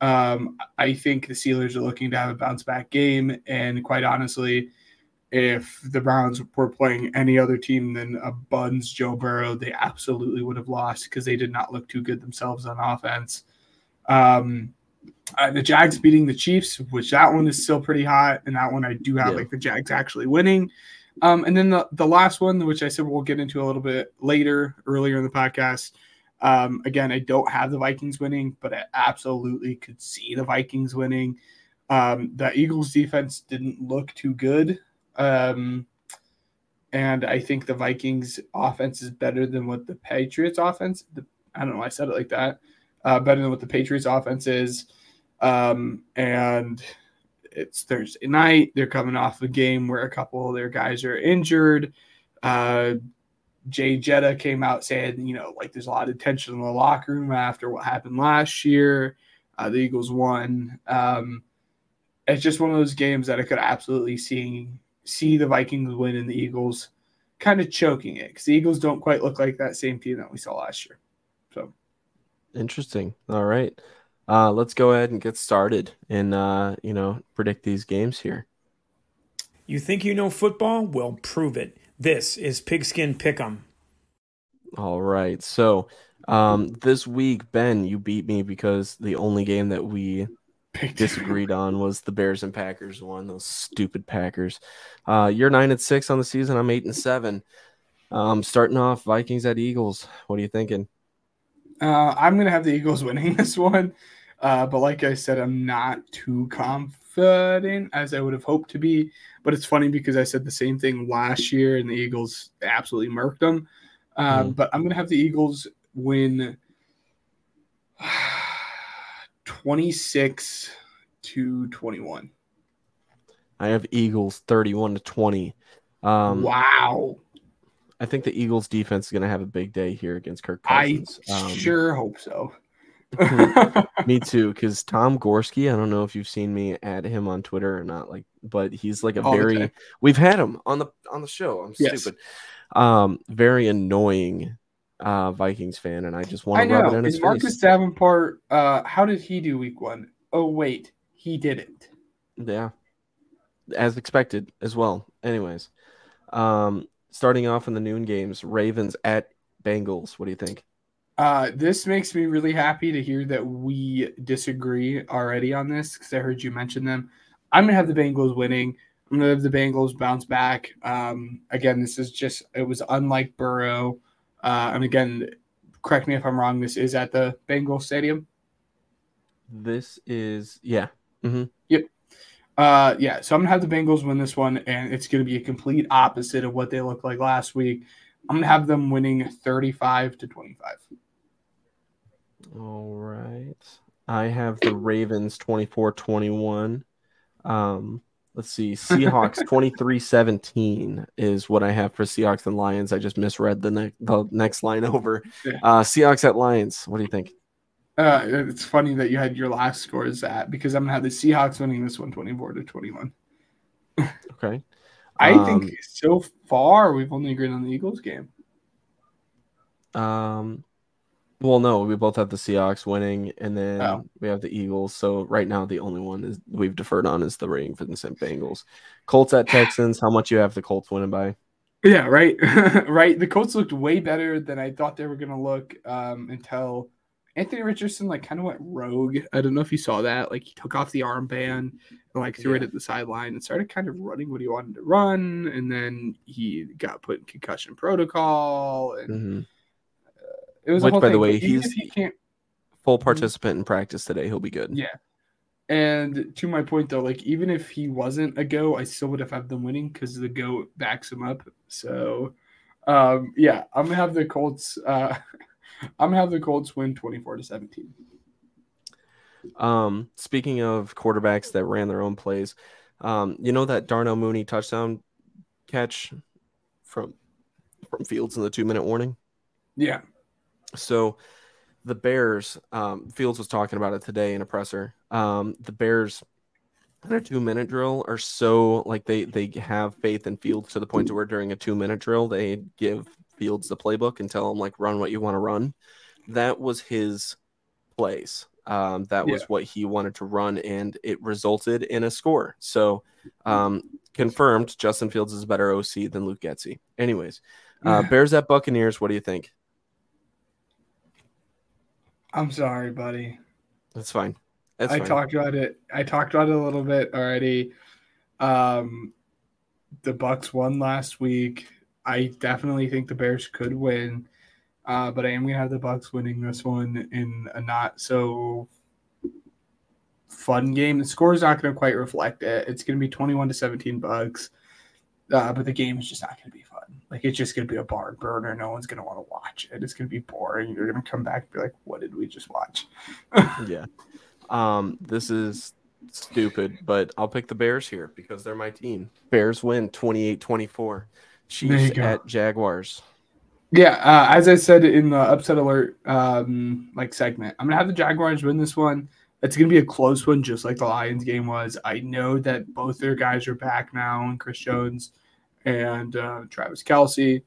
Um, I think the Steelers are looking to have a bounce back game, and quite honestly, if the Browns were playing any other team than a Buns Joe Burrow, they absolutely would have lost because they did not look too good themselves on offense. Um, uh, the Jags beating the Chiefs, which that one is still pretty hot, and that one I do have Yeah. like the Jags actually winning. Um, and then the, the last one, which I said we'll get into a little bit later, earlier in the podcast. Um, again, I don't have the Vikings winning, but I absolutely could see the Vikings winning. Um, the Eagles defense didn't look too good. Um, and I think the Vikings offense is better than what the Patriots offense, the, I don't know, why I said it like that, uh, better than what the Patriots offense is. Um, and it's Thursday night. They're coming off a game where a couple of their guys are injured. Uh, Jay Jetta came out saying, you know, like there's a lot of tension in the locker room after what happened last year. Uh, the Eagles won. Um, it's just one of those games that I could absolutely see see the Vikings win and the Eagles kind of choking it because the Eagles don't quite look like that same team that we saw last year. Interesting. All right. Uh, let's go ahead and get started and uh, you know predict these games here. You think you know football? Well, prove it. This is Pigskin Pick'em. All right. So um, this week, Ben, you beat me because the only game that we disagreed on was the Bears and Packers one. Those stupid Packers. Uh, you're nine and six on the season. I'm eight and seven. Um, starting off Vikings at Eagles. What are you thinking? Uh, I'm going to have the Eagles winning this one. Uh, but like I said, I'm not too confident as I would have hoped to be. But it's funny because I said the same thing last year and the Eagles absolutely murked them. Uh, Mhm. But I'm going to have the Eagles win 26 to 21. I have Eagles 31 to 20. Um, wow. I think the Eagles defense is going to have a big day here against Kirk I Cousins. Um, sure hope so. Me too, because Tom Gorski, I don't know if you've seen me add him on Twitter or not, like, but he's like a very we've had him on the on the show. I'm Yes. stupid. Um, very annoying uh Vikings fan, and I just want to rub it in his Is Marcus face. Davenport, uh, how did he do week one? Oh, wait. He didn't. Yeah. As expected as well. Anyways. Um starting off in the noon games, Ravens at Bengals. What do you think? Uh, this makes me really happy to hear that we disagree already on this because I heard you mention them. I'm gonna have the Bengals winning. I'm gonna have the Bengals bounce back. Um, again, this is just it was unlike Burrow. Uh, and again, correct me if I'm wrong. This is at the Bengals Stadium. This is yeah. hmm Uh, yeah, so I'm gonna have the Bengals win this one, and it's gonna be a complete opposite of what they looked like last week. I'm gonna have them winning 35 to 25. All right. I have the Ravens 24-21. Um let's see. Seahawks 23-17 is what I have for Seahawks and Lions. I just misread the ne- the next line over. Uh Seahawks at Lions. What do you think? Uh, it's funny that you had your last score as that because I'm gonna have the Seahawks winning this one 24 to 21. Okay. I Um, think so far we've only agreed on the Eagles game. Um well no, we both have the Seahawks winning and then Oh. we have the Eagles. So right now the only one is we've deferred on is the Ravens and St. Bengals. Colts at Texans. How much you have the Colts winning by? Yeah, right, right. The Colts looked way better than I thought they were gonna look um, until Anthony Richardson like kind of went rogue. I don't know if you saw that. Like he took off the armband and like threw it at the sideline and started kind of running what he wanted to run, and then he got put in concussion protocol, and hmm it was Which, by the way, even he's- he can't Full participant in practice today. He'll be good. Yeah. And to my point though, like even if he wasn't a go, I still would have had them winning because the go backs him up. So um yeah, I'm gonna have the Colts uh I'm gonna have the Colts win 24 to 17. Um, speaking of quarterbacks that ran their own plays, um, you know that Darnell Mooney touchdown catch from from Fields in the two minute warning. Yeah. So the Bears, um, Fields was talking about it today in a presser. Um, the Bears in a two minute drill are so like they they have faith in Fields to the point to where during a two minute drill they give Fields the playbook and tell him like run what you want to run. That was his plays. Um, that was Yeah. what he wanted to run, and it resulted in a score. So, um, confirmed, Justin Fields is a better OC than Luke Getsy. Anyways, uh, Bears at Buccaneers. What do you think? I'm sorry, buddy. That's fine. That's I fine. talked about it. I talked about it a little bit already. Um, the Bucks won last week. I definitely think the Bears could win, uh, but I am gonna have the Bucks winning this one in a not so fun game. The score is not to quite reflect it. It's to be 21 to 17 Bucks, uh, but the game is just not to be fun. Like it's just to be a barn burner. No one's to want to watch it. It's to be boring. You're to come back and be like, "What did we just watch?" yeah. Um, this is stupid, but I'll pick the Bears here because they're my team. Bears win 28 24. There you Chiefs at Jaguars. Yeah, uh, as I said in the upset alert um, like segment, I'm gonna have the Jaguars win this one. It's gonna be a close one, just like the Lions game was. I know that both their guys are back now, and Chris Jones and uh, Travis Kelce,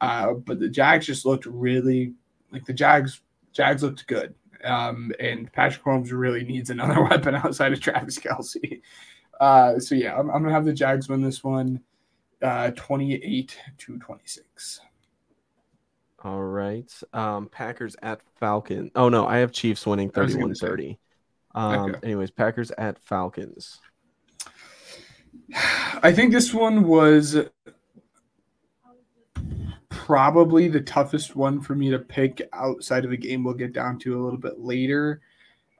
uh, but the Jags just looked really like the Jags. Jags looked good, um, and Patrick Mahomes really needs another weapon outside of Travis Kelce. Uh, so yeah, I'm, I'm gonna have the Jags win this one, uh, 28 to 26. All right. Um, Packers at Falcon. Oh no, I have Chiefs winning I 31 30. Um, Okay. anyways, Packers at Falcons. I think this one was probably the toughest one for me to pick outside of a game we'll get down to a little bit later.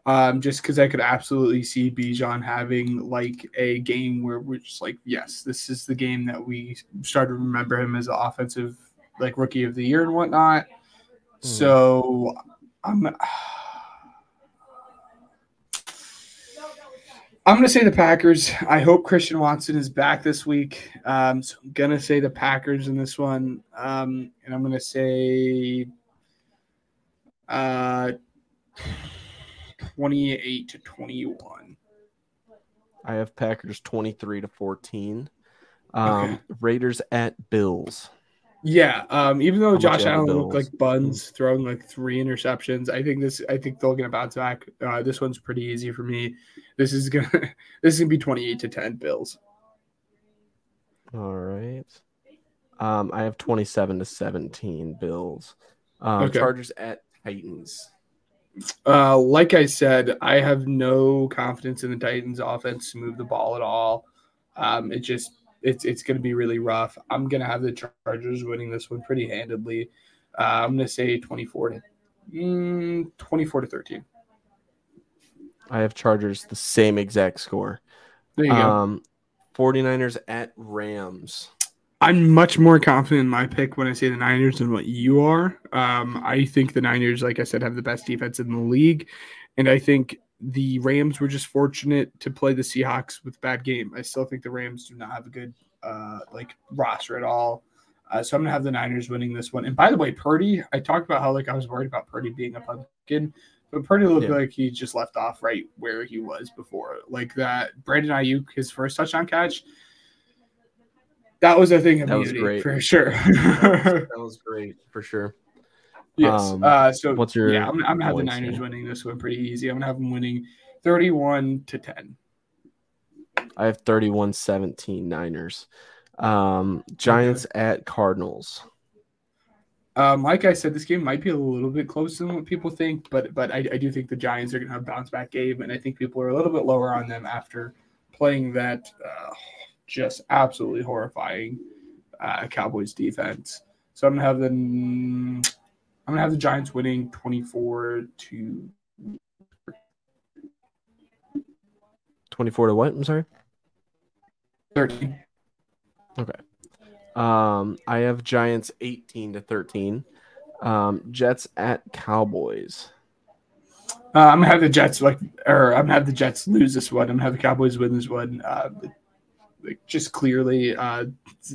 Um, just because I could absolutely see Bijan having like a game where we're just like, yes, this is the game that we start to remember him as the offensive like rookie of the year and whatnot. So I'm I'm gonna say the Packers. I hope Christian Watson is back this week. Um, so I'm gonna say the Packers in this one, um, and I'm gonna say uh, 28 to 21. I have Packers 23 to 14. Um, Okay. Raiders at Bills. Yeah, um, even though Josh you have the Allen looked like buns throwing like three interceptions, I think this. I think they'll get a bounce back. Uh, this one's pretty easy for me. This is gonna. This is gonna be 28 to 10 Bills. All right. Um, I have 27 to 17 Bills. Um, Okay. Chargers at Titans. Uh, like I said, I have no confidence in the Titans' offense to move the ball at all. Um, it just it's it's going to be really rough. I'm going to have the Chargers winning this one pretty handedly. Uh, I'm going to say 24 to mm, 24 to 13. I have Chargers the same exact score. There you go. Um, 49ers at Rams. I'm much more confident in my pick when I say the Niners than what you are. Um, I think the Niners, like I said, have the best defense in the league, and I think the Rams were just fortunate to play the Seahawks with bad game. I still think the Rams do not have a good uh, like roster at all. Uh, so I'm gonna have the Niners winning this one. And by the way, Purdy, I talked about how like I was worried about Purdy being a pumpkin, but Purdy looked Yeah. like he just left off right where he was before. Like that Brandon Aiyuk, his first touchdown catch. That was a thing of That was beauty great. for sure. That was great for sure. yes. Um, uh, so what's your yeah, I'm, I'm gonna have the Niners here? winning this one pretty easy. I'm gonna have them winning 31 to 10. I have 31 17 Niners. Um, Giants at Cardinals. Um, like I said, this game might be a little bit closer than what people think, but but I, I do think the Giants are going to have a bounce back game, and I think people are a little bit lower on them after playing that uh, just absolutely horrifying uh, Cowboys defense. So I'm gonna have the I'm gonna have the Giants winning 24 to 24 to what? I'm sorry. 13. Okay. Um, I have Giants 18 to 13. Um, Jets at Cowboys. Uh, I'm gonna have the Jets like, or I'm gonna have the Jets lose this one. I'm gonna have the Cowboys win this one. Uh, like just clearly, uh,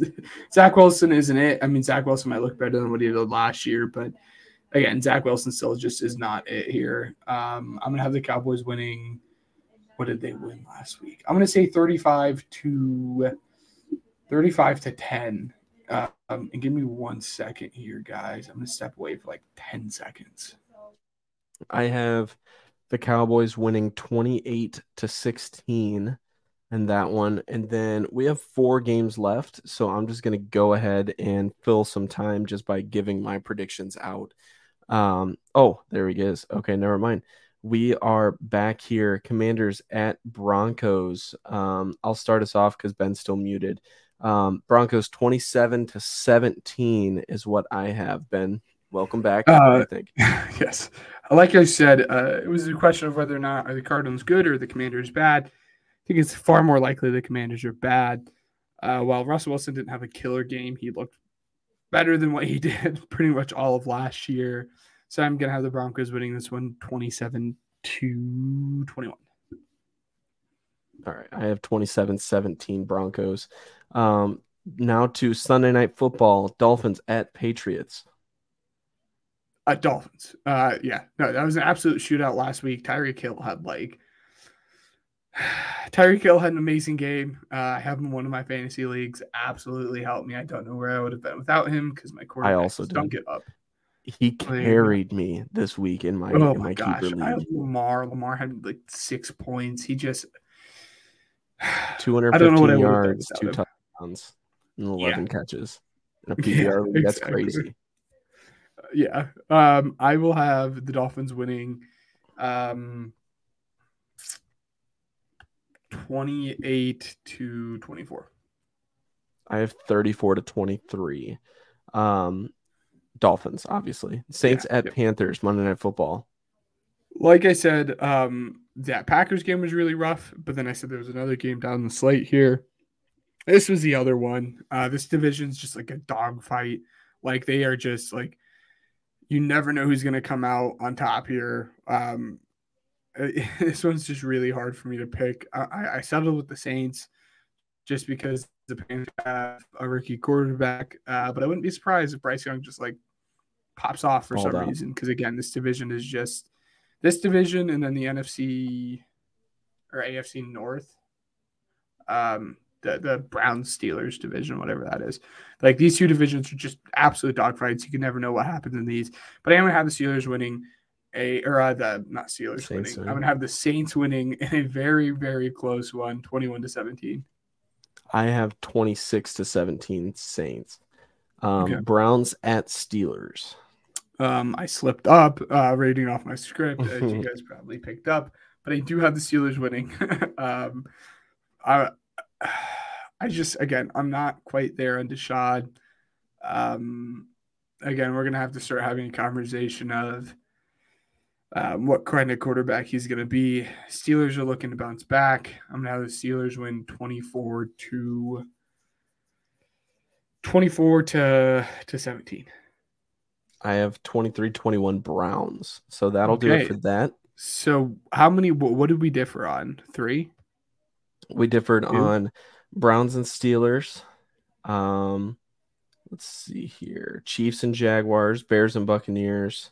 Zach Wilson isn't it. I mean, Zach Wilson might look better than what he did last year, but again, Zach Wilson still just is not it here. Um, I'm gonna have the Cowboys winning. What did they win last week? I'm gonna say 35 to 35 to 10. Um, and give me one second here, guys. I'm gonna step away for like 10 seconds. I have the Cowboys winning 28 to 16 and that one. And then we have four games left. So I'm just going to go ahead and fill some time just by giving my predictions out. Um, oh, there he is. Okay, never mind. We are back here. Commanders at Broncos. Um, I'll start us off because Ben's still muted. Um, Broncos 27 to 17 is what I have. Ben, welcome back. Uh, I think. yes. Like I said, uh, it was a question of whether or not are the Cardinals good or the Commanders bad. I think it's far more likely the Commanders are bad. Uh, while Russell Wilson didn't have a killer game, he looked better than what he did pretty much all of last year. So I'm going to have the Broncos winning this one 27 to 21. All right. I have 27 17 Broncos. Um, now to Sunday night football Dolphins at Patriots. Uh, Dolphins. Uh, yeah, no, that was an absolute shootout last week. Tyreek Hill had like Tyreek Hill had an amazing game. Uh, I have him in one of my fantasy leagues. Absolutely helped me. I don't know where I would have been without him because my quarterback also don't give up. He carried me this week in my Oh in my my gosh, keeper I have league. Lamar. Lamar had like six points. He just. I 215 don't know what I would've done yards, two him. touchdowns, and 11 catches. In a Yeah, PPR league, that's exactly. crazy. Yeah. Um, I will have the Dolphins winning um 28 to 24. I have 34 to 23. Um, Dolphins, obviously. Saints Yeah, at yep. Panthers, Monday Night Football. Like I said, um, that Packers game was really rough, but then I said there was another game down the slate here. This was the other one. Uh, this division's just like a dogfight. Like they are just like you never know who's going to come out on top here. Um, this one's just really hard for me to pick. I, I- I settled with the Saints just because the Panthers have a rookie quarterback, uh, but I wouldn't be surprised if Bryce Young just like pops off for Balled some reason. Because again, this division is just this division, and then the NFC or AFC North, um, the the Browns Steelers division, whatever that is. Like these two divisions are just absolute dogfights. You can never know what happens in these. But I'm gonna have the Steelers winning a or uh, the not Steelers Saints winning. winning. I'm gonna have the Saints winning in a very very close one, 21 to 17. I have 26 to 17 Saints. Um, Okay. Browns at Steelers. Um, I slipped up uh, reading off my script, as you guys probably picked up, but I do have the Steelers winning. um, I, I just again, I'm not quite there on Deshaun. Um, again, we're gonna have to start having a conversation of um, what kind of quarterback he's gonna be. Steelers are looking to bounce back. I'm gonna have the Steelers win 24 to 24 to to 17. I have 23 21 Browns. So that'll do it for that. So how many? What, did we differ on? Three. We differed Two. on Browns and Steelers. Um, let's see here: Chiefs and Jaguars, Bears and Buccaneers,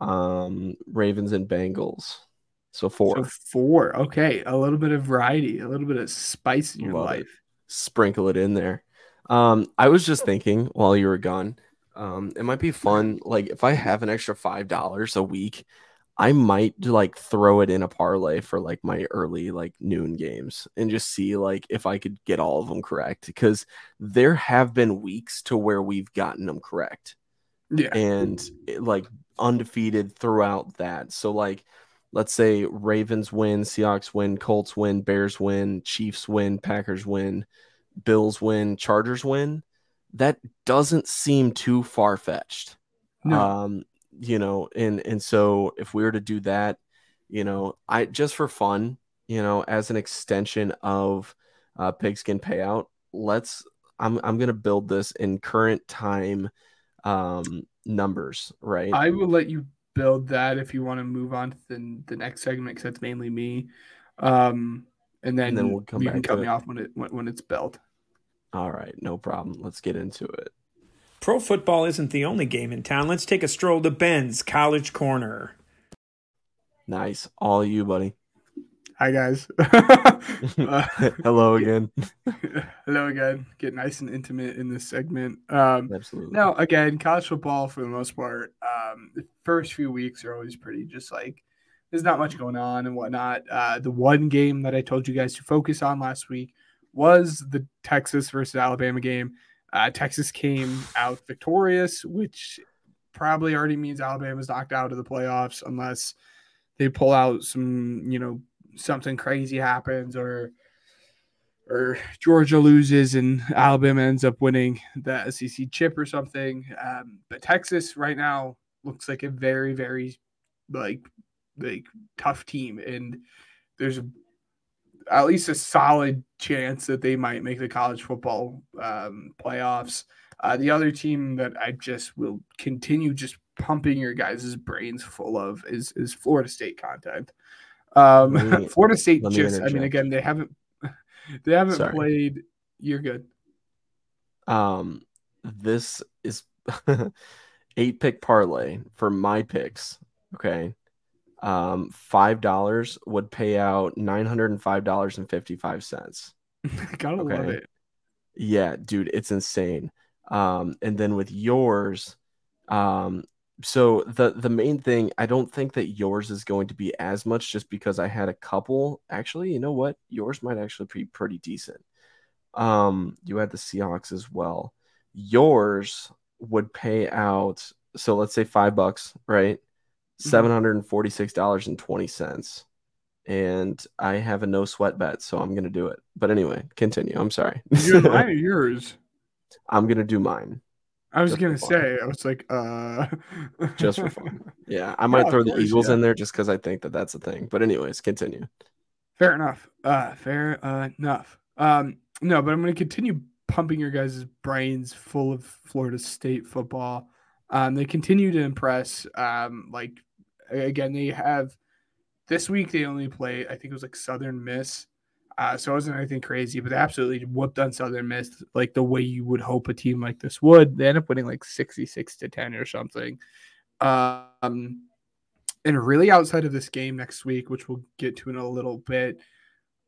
um, Ravens and Bengals. So four. So four. Okay, a little bit of variety, a little bit of spice in your Love it. life. Sprinkle it in there. Um, I was just thinking while you were gone, um, it might be fun. Like if I have an extra five dollars a week, I might like throw it in a parlay for like my early like noon games and just see like if I could get all of them correct because there have been weeks to where we've gotten them correct Yeah. and it, like undefeated throughout that. So like let's say Ravens win, Seahawks win, Colts win, Bears win, Chiefs win, Packers win, Bills win, Chargers win. That doesn't seem too far fetched. No. Um, you know, and and so if we were to do that, you know, I just for fun, you know, as an extension of uh, pigskin payout, let's. I'm I'm gonna build this in current time um, numbers, right? I will let you build that if you want to move on to the, the next segment because that's mainly me. Um, and then, And then we'll come you back can to cut it. me off when it when, when it's built. All right, no problem. Let's get into it. Pro football isn't the only game in town. Let's take a stroll to Ben's College Corner. Nice, all you, buddy. Hi guys. Uh, Hello again. hello again. Get nice and intimate in this segment. Um, Absolutely. Now, again, college football for the most part, um, the first few weeks are always pretty just like there's not much going on and whatnot. Uh, the one game that I told you guys to focus on last week was the Texas versus Alabama game. Uh, Texas came out victorious, which probably already means Alabama's knocked out of the playoffs unless they pull out some, you know, something crazy happens or or Georgia loses and Alabama ends up winning the SEC chip or something. Um, but Texas right now looks like a very, very like like tough team, and there's at least a solid chance that they might make the college football um, playoffs. Uh, the other team that I just will continue just pumping your guys' brains full of is is Florida State content. Um, me- Florida State just, I mean, again, they haven't they haven't Sorry. played. You're good. Um, this is eight pick parlay for my picks. Okay. Um, five dollars would pay out nine hundred and five dollars and fifty five cents. Gotta love it. Yeah, dude, it's insane. Um, and then with yours, um, so the the main thing, I don't think that yours is going to be as much just because I had a couple. Actually, you know what? Yours might actually be pretty decent. Um, you had the Seahawks as well. Yours would pay out, so let's say five bucks, right? Seven hundred and forty-six dollars and twenty cents. And I have a no sweat bet, so I'm gonna do it. But anyway, continue. I'm sorry. You and mine or yours? I'm gonna do mine I was gonna say. I was like, uh, just for fun. Yeah, I might Yeah, throw the course, Eagles yeah. in there just because I think that that's a thing. But anyways, continue. Fair enough. Uh, fair enough. Um, no, but I'm going to continue pumping your guys' brains full of Florida State football. Um, they continue to impress. Um, like again, they have this week. They only play. I think it was like Southern Miss. Uh, so it wasn't anything crazy, but absolutely whooped on Southern Miss like the way you would hope a team like this would. They end up winning like 66 to 10 or something. Um, and really outside of this game next week, which we'll get to in a little bit,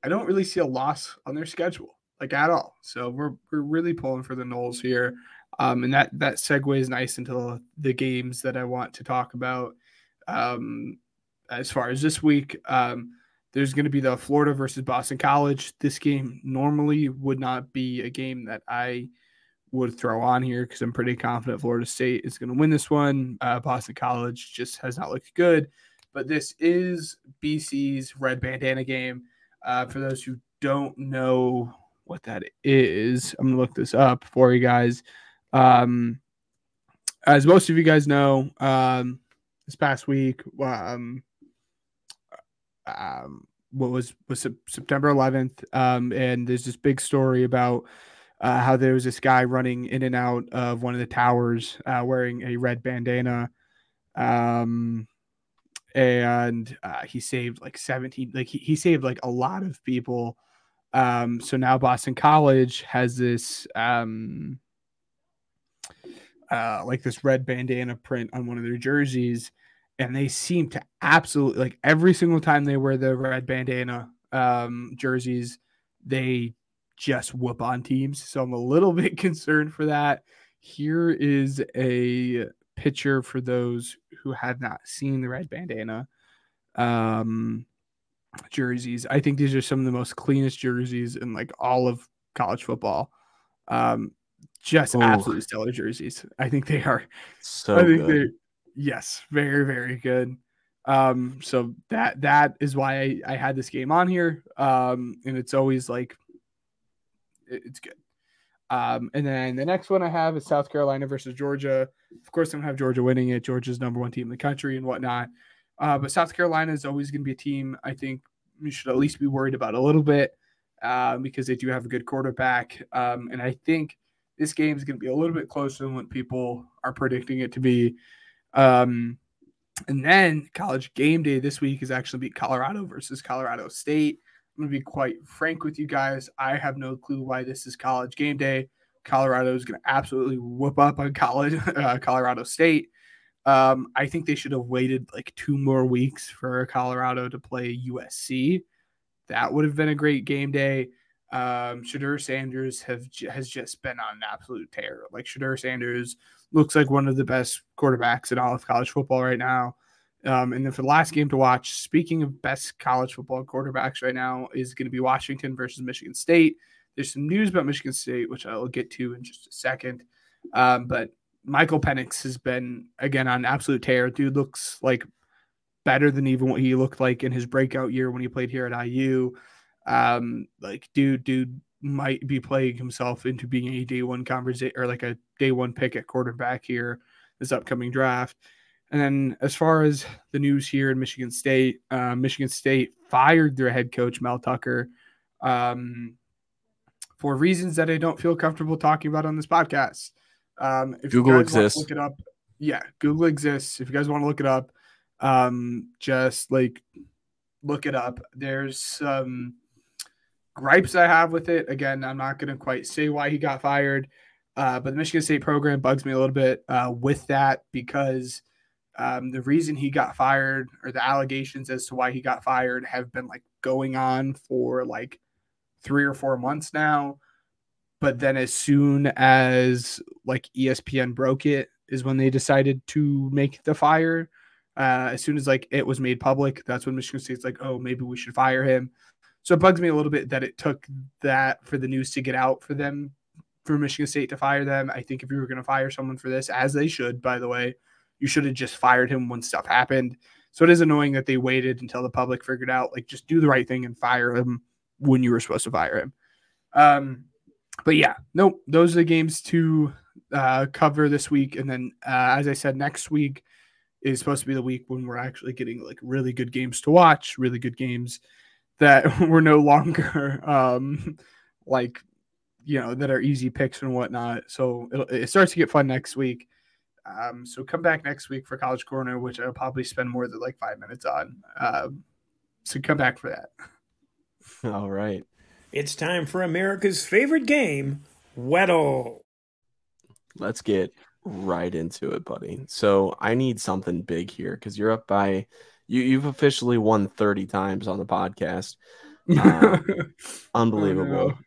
I don't really see a loss on their schedule, like at all. So we're we're really pulling for the Noles here. Um, and that that segues nice into the games that I want to talk about. Um, as far as this week, um, there's going to be the Florida versus Boston College. This game normally would not be a game that I would throw on here because I'm pretty confident Florida State is going to win this one. Uh, Boston College just has not looked good, but this is BC's red bandana game. Uh, for those who don't know what that is, I'm gonna look this up for you guys. Um, as most of you guys know, um, this past week, um, um, what was was September 11th, um, and there's this big story about uh, how there was this guy running in and out of one of the towers uh, wearing a red bandana. Um, and uh, he saved like 17 like he, he saved like a lot of people um so now boston college has this um uh like this red bandana print on one of their jerseys and they seem to absolutely like every single time they wear the red bandana um jerseys they just whoop on teams so i'm a little bit concerned for that here is a picture for those who have not seen the red bandana um, jerseys. I think these are some of the most cleanest jerseys in like all of college football. Um, just Ooh. absolutely stellar jerseys. I think they are. So I think good. they're yes, very very good. Um, so that that is why I, I had this game on here. Um, and it's always like it- it's good. Um, and then the next one I have is South Carolina versus Georgia. Of course, I'm gonna have Georgia winning it. Georgia's number one team in the country and whatnot. Uh, but South Carolina is always going to be a team I think you should at least be worried about a little bit uh, because they do have a good quarterback. Um, and I think this game is going to be a little bit closer than what people are predicting it to be. Um, and then college game day this week is actually be Colorado versus Colorado State. I'm going to be quite frank with you guys. I have no clue why this is college game day. Colorado is going to absolutely whoop up on college uh, Colorado State. Um, I think they should have waited like two more weeks for Colorado to play USC. That would have been a great game day. Um, Shedeur Sanders have has just been on an absolute tear. Like Shedeur Sanders looks like one of the best quarterbacks in all of college football right now. Um, and then for the last game to watch, speaking of best college football quarterbacks right now, is going to be Washington versus Michigan State. There's some news about Michigan State, which I will get to in just a second. Um, but Michael Penix has been again on absolute tear. Dude looks like better than even what he looked like in his breakout year when he played here at IU. Um, like dude, dude might be playing himself into being a day one conversation or like a day one pick at quarterback here this upcoming draft. And then as far as the news here in Michigan State, uh, Michigan State fired their head coach Mel Tucker um, for reasons that I don't feel comfortable talking about on this podcast. Um, if Google you guys exists. Look it up. Yeah, Google exists. If you guys want to look it up, um, just like look it up. There's some gripes I have with it. Again, I'm not going to quite say why he got fired, uh, but the Michigan State program bugs me a little bit uh, with that because um, the reason he got fired or the allegations as to why he got fired have been like going on for like three or four months now. But then as soon as like ESPN broke it is when they decided to make the fire. Uh, as soon as like it was made public, that's when Michigan State's like, oh, maybe we should fire him. So it bugs me a little bit that it took that for the news to get out for them, for Michigan State to fire them. I think if you were going to fire someone for this, as they should, by the way, you should have just fired him when stuff happened. So it is annoying that they waited until the public figured out, like, just do the right thing and fire him when you were supposed to fire him. Um, but yeah, nope, those are the games to uh, cover this week. And then, uh, as I said, next week is supposed to be the week when we're actually getting like really good games to watch, really good games that we're no longer um, like, you know, that are easy picks and whatnot. So it, it starts to get fun next week. Um, so come back next week for College Corner, which I'll probably spend more than like five minutes on. Um, so come back for that. All right. It's time for America's favorite game, Weddle. Let's get right into it, buddy. So I need something big here because you're up by you. You've officially won 30 times on the podcast. Um, unbelievable. no.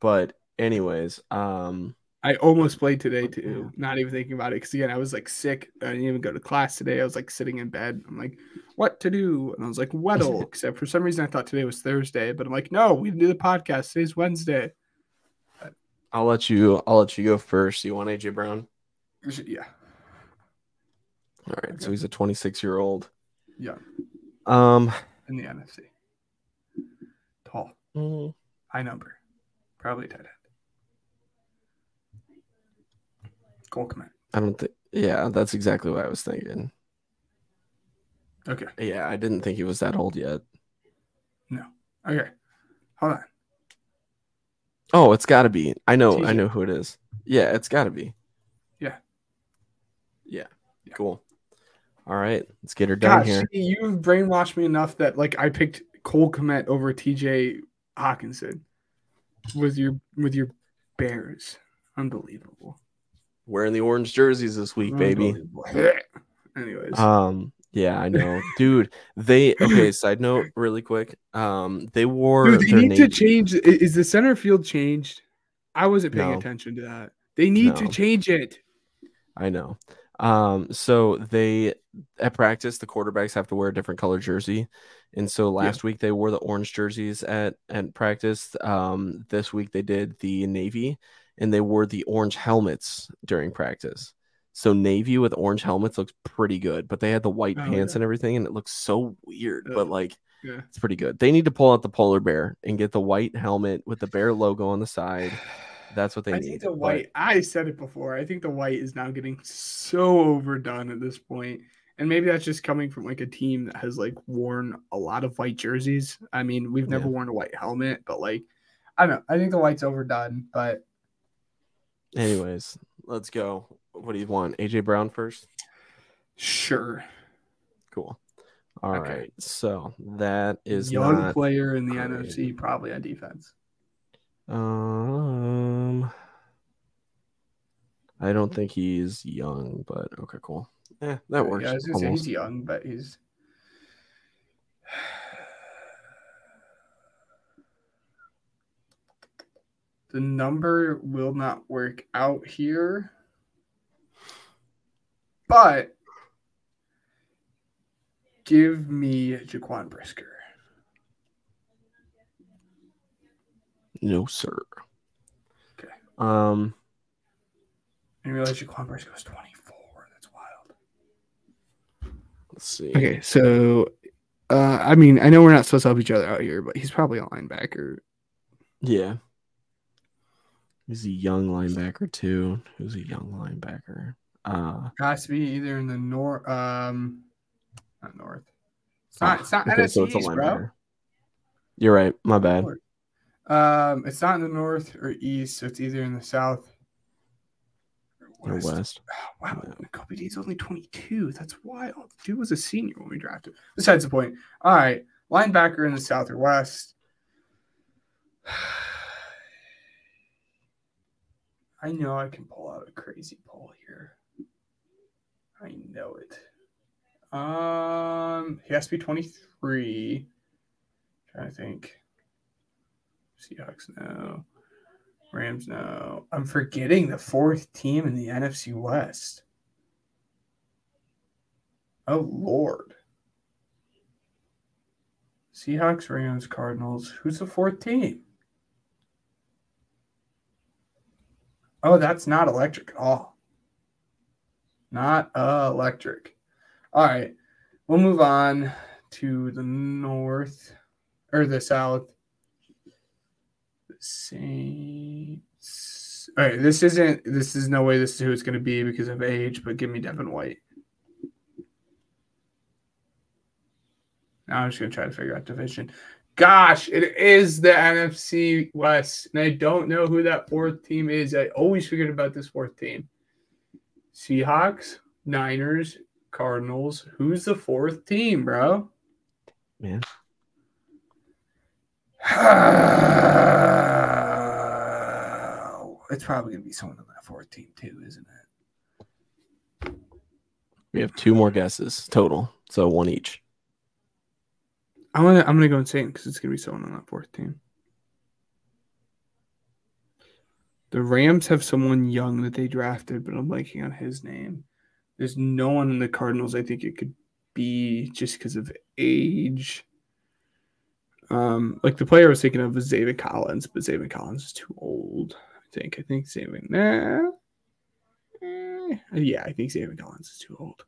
But anyways, um, I almost played today too, not even thinking about it. Because again, I was like sick. I didn't even go to class today. I was like sitting in bed. I'm like, what to do? And I was like, Weddle. Except for some reason, I thought today was Thursday. But I'm like, no, we didn't do the podcast. Today's Wednesday. I'll let you. I'll let you go first. You want AJ Brown? Yeah, All right. So he's a 26 year old. Yeah. Um, In the NFC, tall, mm, high number, probably tight end. Cole Kmet. I don't think. Yeah, that's exactly what I was thinking. Okay. Yeah, I didn't think he was that old yet. No. Okay. Hold on. Oh, it's got to be. I know. I know who it is. Yeah, it's got to be. Yeah. Yeah. Yeah. Cool. All right, let's get her done Gosh, here. you've brainwashed me enough that like I picked Cole Kmet over TJ Hockenson with your with your Bears. Unbelievable. Wearing the orange jerseys this week, baby. Anyways, Um, yeah, I know, dude. They okay. Side note, really quick. Um, they wore dude, they need name. to change. Is the center field changed? I wasn't paying No. attention to that. They need to change it. I know. Um, so they at practice the quarterbacks have to wear a different color jersey, and so last week they wore the orange jerseys at at practice. Um, this week they did the navy, and they wore the orange helmets during practice. So navy with orange helmets looks pretty good, but they had the white Oh, pants yeah. and everything, and it looks so weird. But like, Yeah. it's pretty good. They need to pull out the polar bear and get the white helmet with the bear logo on the side, That's what they I need. think the But- white. I said it before. I think the white is now getting so overdone at this point, and maybe that's just coming from like a team that has like worn a lot of white jerseys. I mean, we've never Yeah. worn a white helmet, but like, I don't know. I think the white's overdone, but Anyways, let's go. What do you want? AJ Brown first? sure. Cool. All right. Okay. So that is young not player in the. NFC, probably on defense. Um I don't think he's young, but okay, cool. Yeah, that works. Yeah, I was gonna say he's young, but he's. The number will not work out here, but give me Jaquan Brisker. No, sir. Okay. Um I didn't realize Jaquan Brisker was 24. That's wild. let's see. Okay, so uh, I mean, I know we're not supposed to help each other out here, but he's probably a linebacker. Yeah. He's a young linebacker too. Who's a young linebacker? Uh Has to be either in the north, um, not north. It's not. It's not okay, NFC so it's a East, bro. linebacker. You're right. My bad. Um, it's not in the north or east, so it's either in the south or west. west. Oh, wow, Kobe Dean's only 22. That's wild. Dude was a senior when we drafted. Besides the point. All right, linebacker in the south or west. I know I can pull out a crazy pull here. I know it. Um, he has to be 23. trying to think. Seahawks, no. Rams, no. I'm forgetting the fourth team in the NFC West. Oh, Lord. Seahawks, Rams, Cardinals. Who's the fourth team? Oh, that's not electric at all. Not uh, electric. All right. We'll move on to the north or the south. The Saints. All right. This isn't, this is no way this is who it's going to be because of age, but give me Devin White. Now I'm just going to try to figure out division. Gosh, it is the NFC West. And I don't know who that fourth team is. I always forget about this fourth team. Seahawks, Niners, Cardinals. Who's the fourth team, bro? Man. It's probably going to be someone on that fourth team, too, isn't it? We have two more guesses total. So one each. I'm gonna I'm gonna go insane because it's gonna be someone on that fourth team. The Rams have someone young that they drafted, but I'm blanking on his name. There's no one in the Cardinals. I think it could be just because of age. Um, like the player I was thinking of was David Collins, but David Collins is too old. I think. I think David. Nah. Eh, yeah, I think David Collins is too old.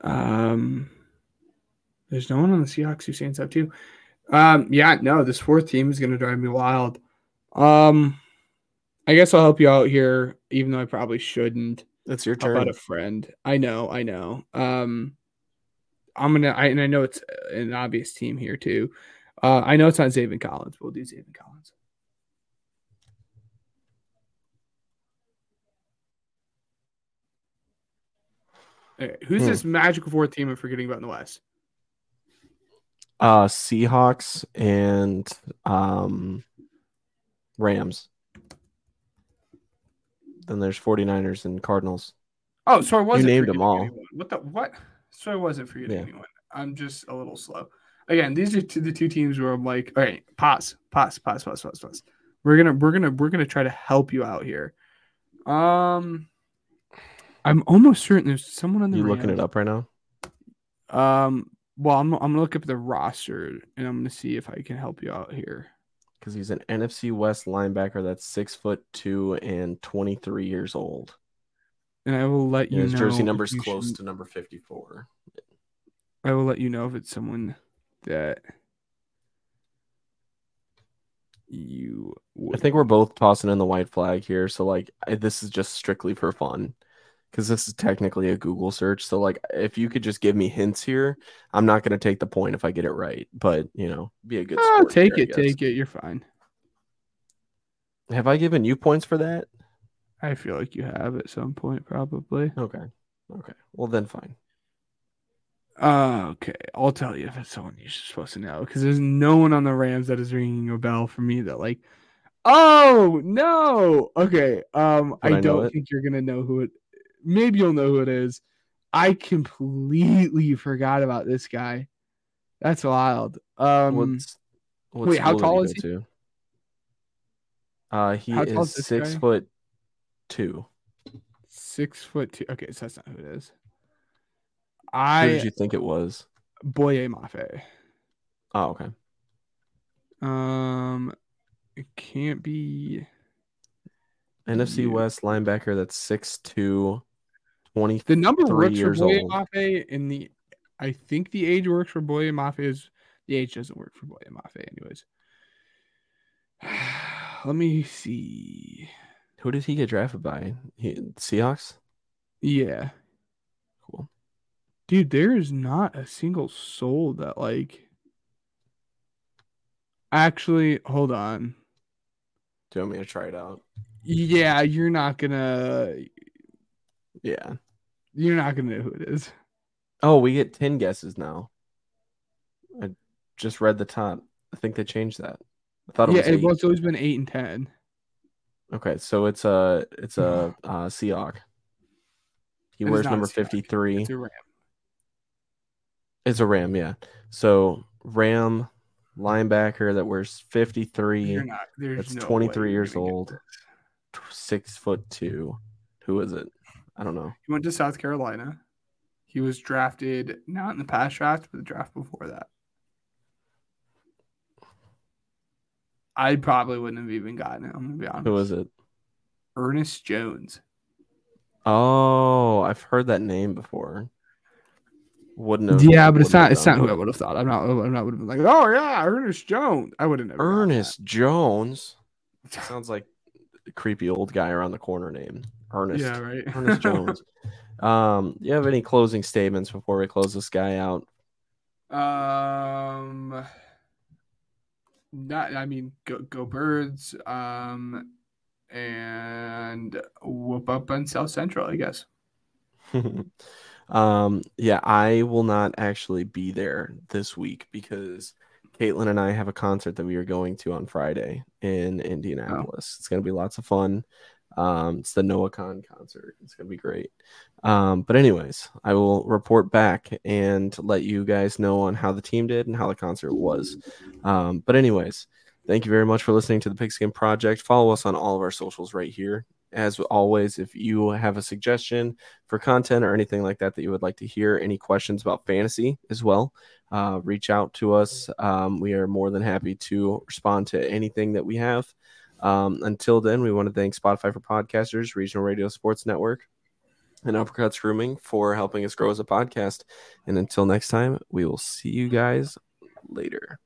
Um. There's no one on the Seahawks who stands up too. Um, yeah, no, this fourth team is going to drive me wild. Um, I guess I'll help you out here, even though I probably shouldn't. That's your How turn. about a friend? I know, I know. Um, I'm gonna, I, and I know it's an obvious team here too. Uh, I know it's not Zaven Collins. We'll do Zaven Collins. Right, who's Hmm. this magical fourth team I'm forgetting about in the West? Uh Seahawks and um Rams. Then there's 49ers and Cardinals. Oh, so I wasn't named them all. anyone. What the what? So I wasn't forgetting Yeah. anyone. I'm just a little slow. Again, these are two, the two teams where I'm like, all right, pause, pause, pause, pause, pause, pause. We're gonna we're gonna we're gonna try to help you out here. Um, I'm almost certain there's someone on the You're looking it up right now? Um, well, I'm I'm gonna look up the roster and I'm gonna see if I can help you out here. Because he's an NFC West linebacker that's six foot two and 23 years old. And I will let you And his know. jersey if number is close should- to number 54. I will let you know if it's someone that you I think we're both tossing in the white flag here. So like I, this is just strictly for fun because this is technically a Google search. So like if you could just give me hints here, I'm not going to take the point if I get it right, but you know, be a good. Oh, take here, it, take it. You're fine. Have I given you points for that? I feel like you have at some point, probably. Okay. Okay. Well then, fine. Uh, okay, I'll tell you if it's someone you're supposed to know because there's no one on the Rams that is ringing a bell for me that like. Oh no! Okay, um, I I don't it? think you're gonna know who it. Maybe you'll know who it is. I completely forgot about this guy. That's wild. Um, What's, what wait, how tall is he? To? Uh, he How is is six guy? foot two. six foot two. Okay, so that's not who it is. I Who did you think it was? Boye Mafe. Oh, okay. Um, it can't be. NFC You. West linebacker that's 6'2", 20. The number works for Boye. Mafe, and the I think the age works for Boye Mafe. Is the age doesn't work for Boye Mafe, anyways. Let me see. Who did he get drafted by? He, Seahawks. Yeah, Cool. dude, there is not a single soul that like. Actually, hold on. Do you want me to try it out? Yeah, you're not gonna. Yeah. You're not gonna know who it is. Oh, we get ten guesses now. I just read the top. I think they changed that. I thought it yeah, was it eight. was always been eight and ten. Okay, so it's a it's a uh, Seahawk. He It wears number fifty three. It's a Ram. It's a Ram, yeah. So Ram linebacker that wears fifty three. You're not. There's That's no 23 years old. six foot two. Who is it? I don't know. He went to South Carolina. He was drafted not in the past draft, but the draft before that. I probably wouldn't have even gotten it. I'm gonna be honest. Who was it? Ernest Jones. Oh, I've heard that name before. Wouldn't have. Yeah, but it's wouldn't It's not who I would have thought. I'm not. I'm not would have been like, oh yeah, Ernest Jones. I would have Ernest Jones. Sounds like a creepy old guy around the corner name. Ernest. Yeah, right. Ernest Jones. Um, do you have any closing statements before we close this guy out? Um, not. I mean, go go birds. Um, and whoop up on South Central. I guess. um, yeah, I will not actually be there this week because Caitlin and I have a concert that we are going to on Friday in Indianapolis. It's going to be lots of fun. Um, it's the Noah Kahan concert. It's going to be great. Um, but anyways, I will report back and let you guys know on how the team did and how the concert was. Um, but anyways, thank you very much for listening to the Pigskin Project. Follow us on all of our socials right here. As always, if you have a suggestion for content or anything like that that you would like to hear, any questions about fantasy as well, uh, reach out to us. Um, we are more than happy to respond to anything that we have. Um, until then, we want to thank Spotify for Podcasters, Regional Radio Sports Network, and Uppercuts Grooming for helping us grow as a podcast. And until next time, we will see you guys later.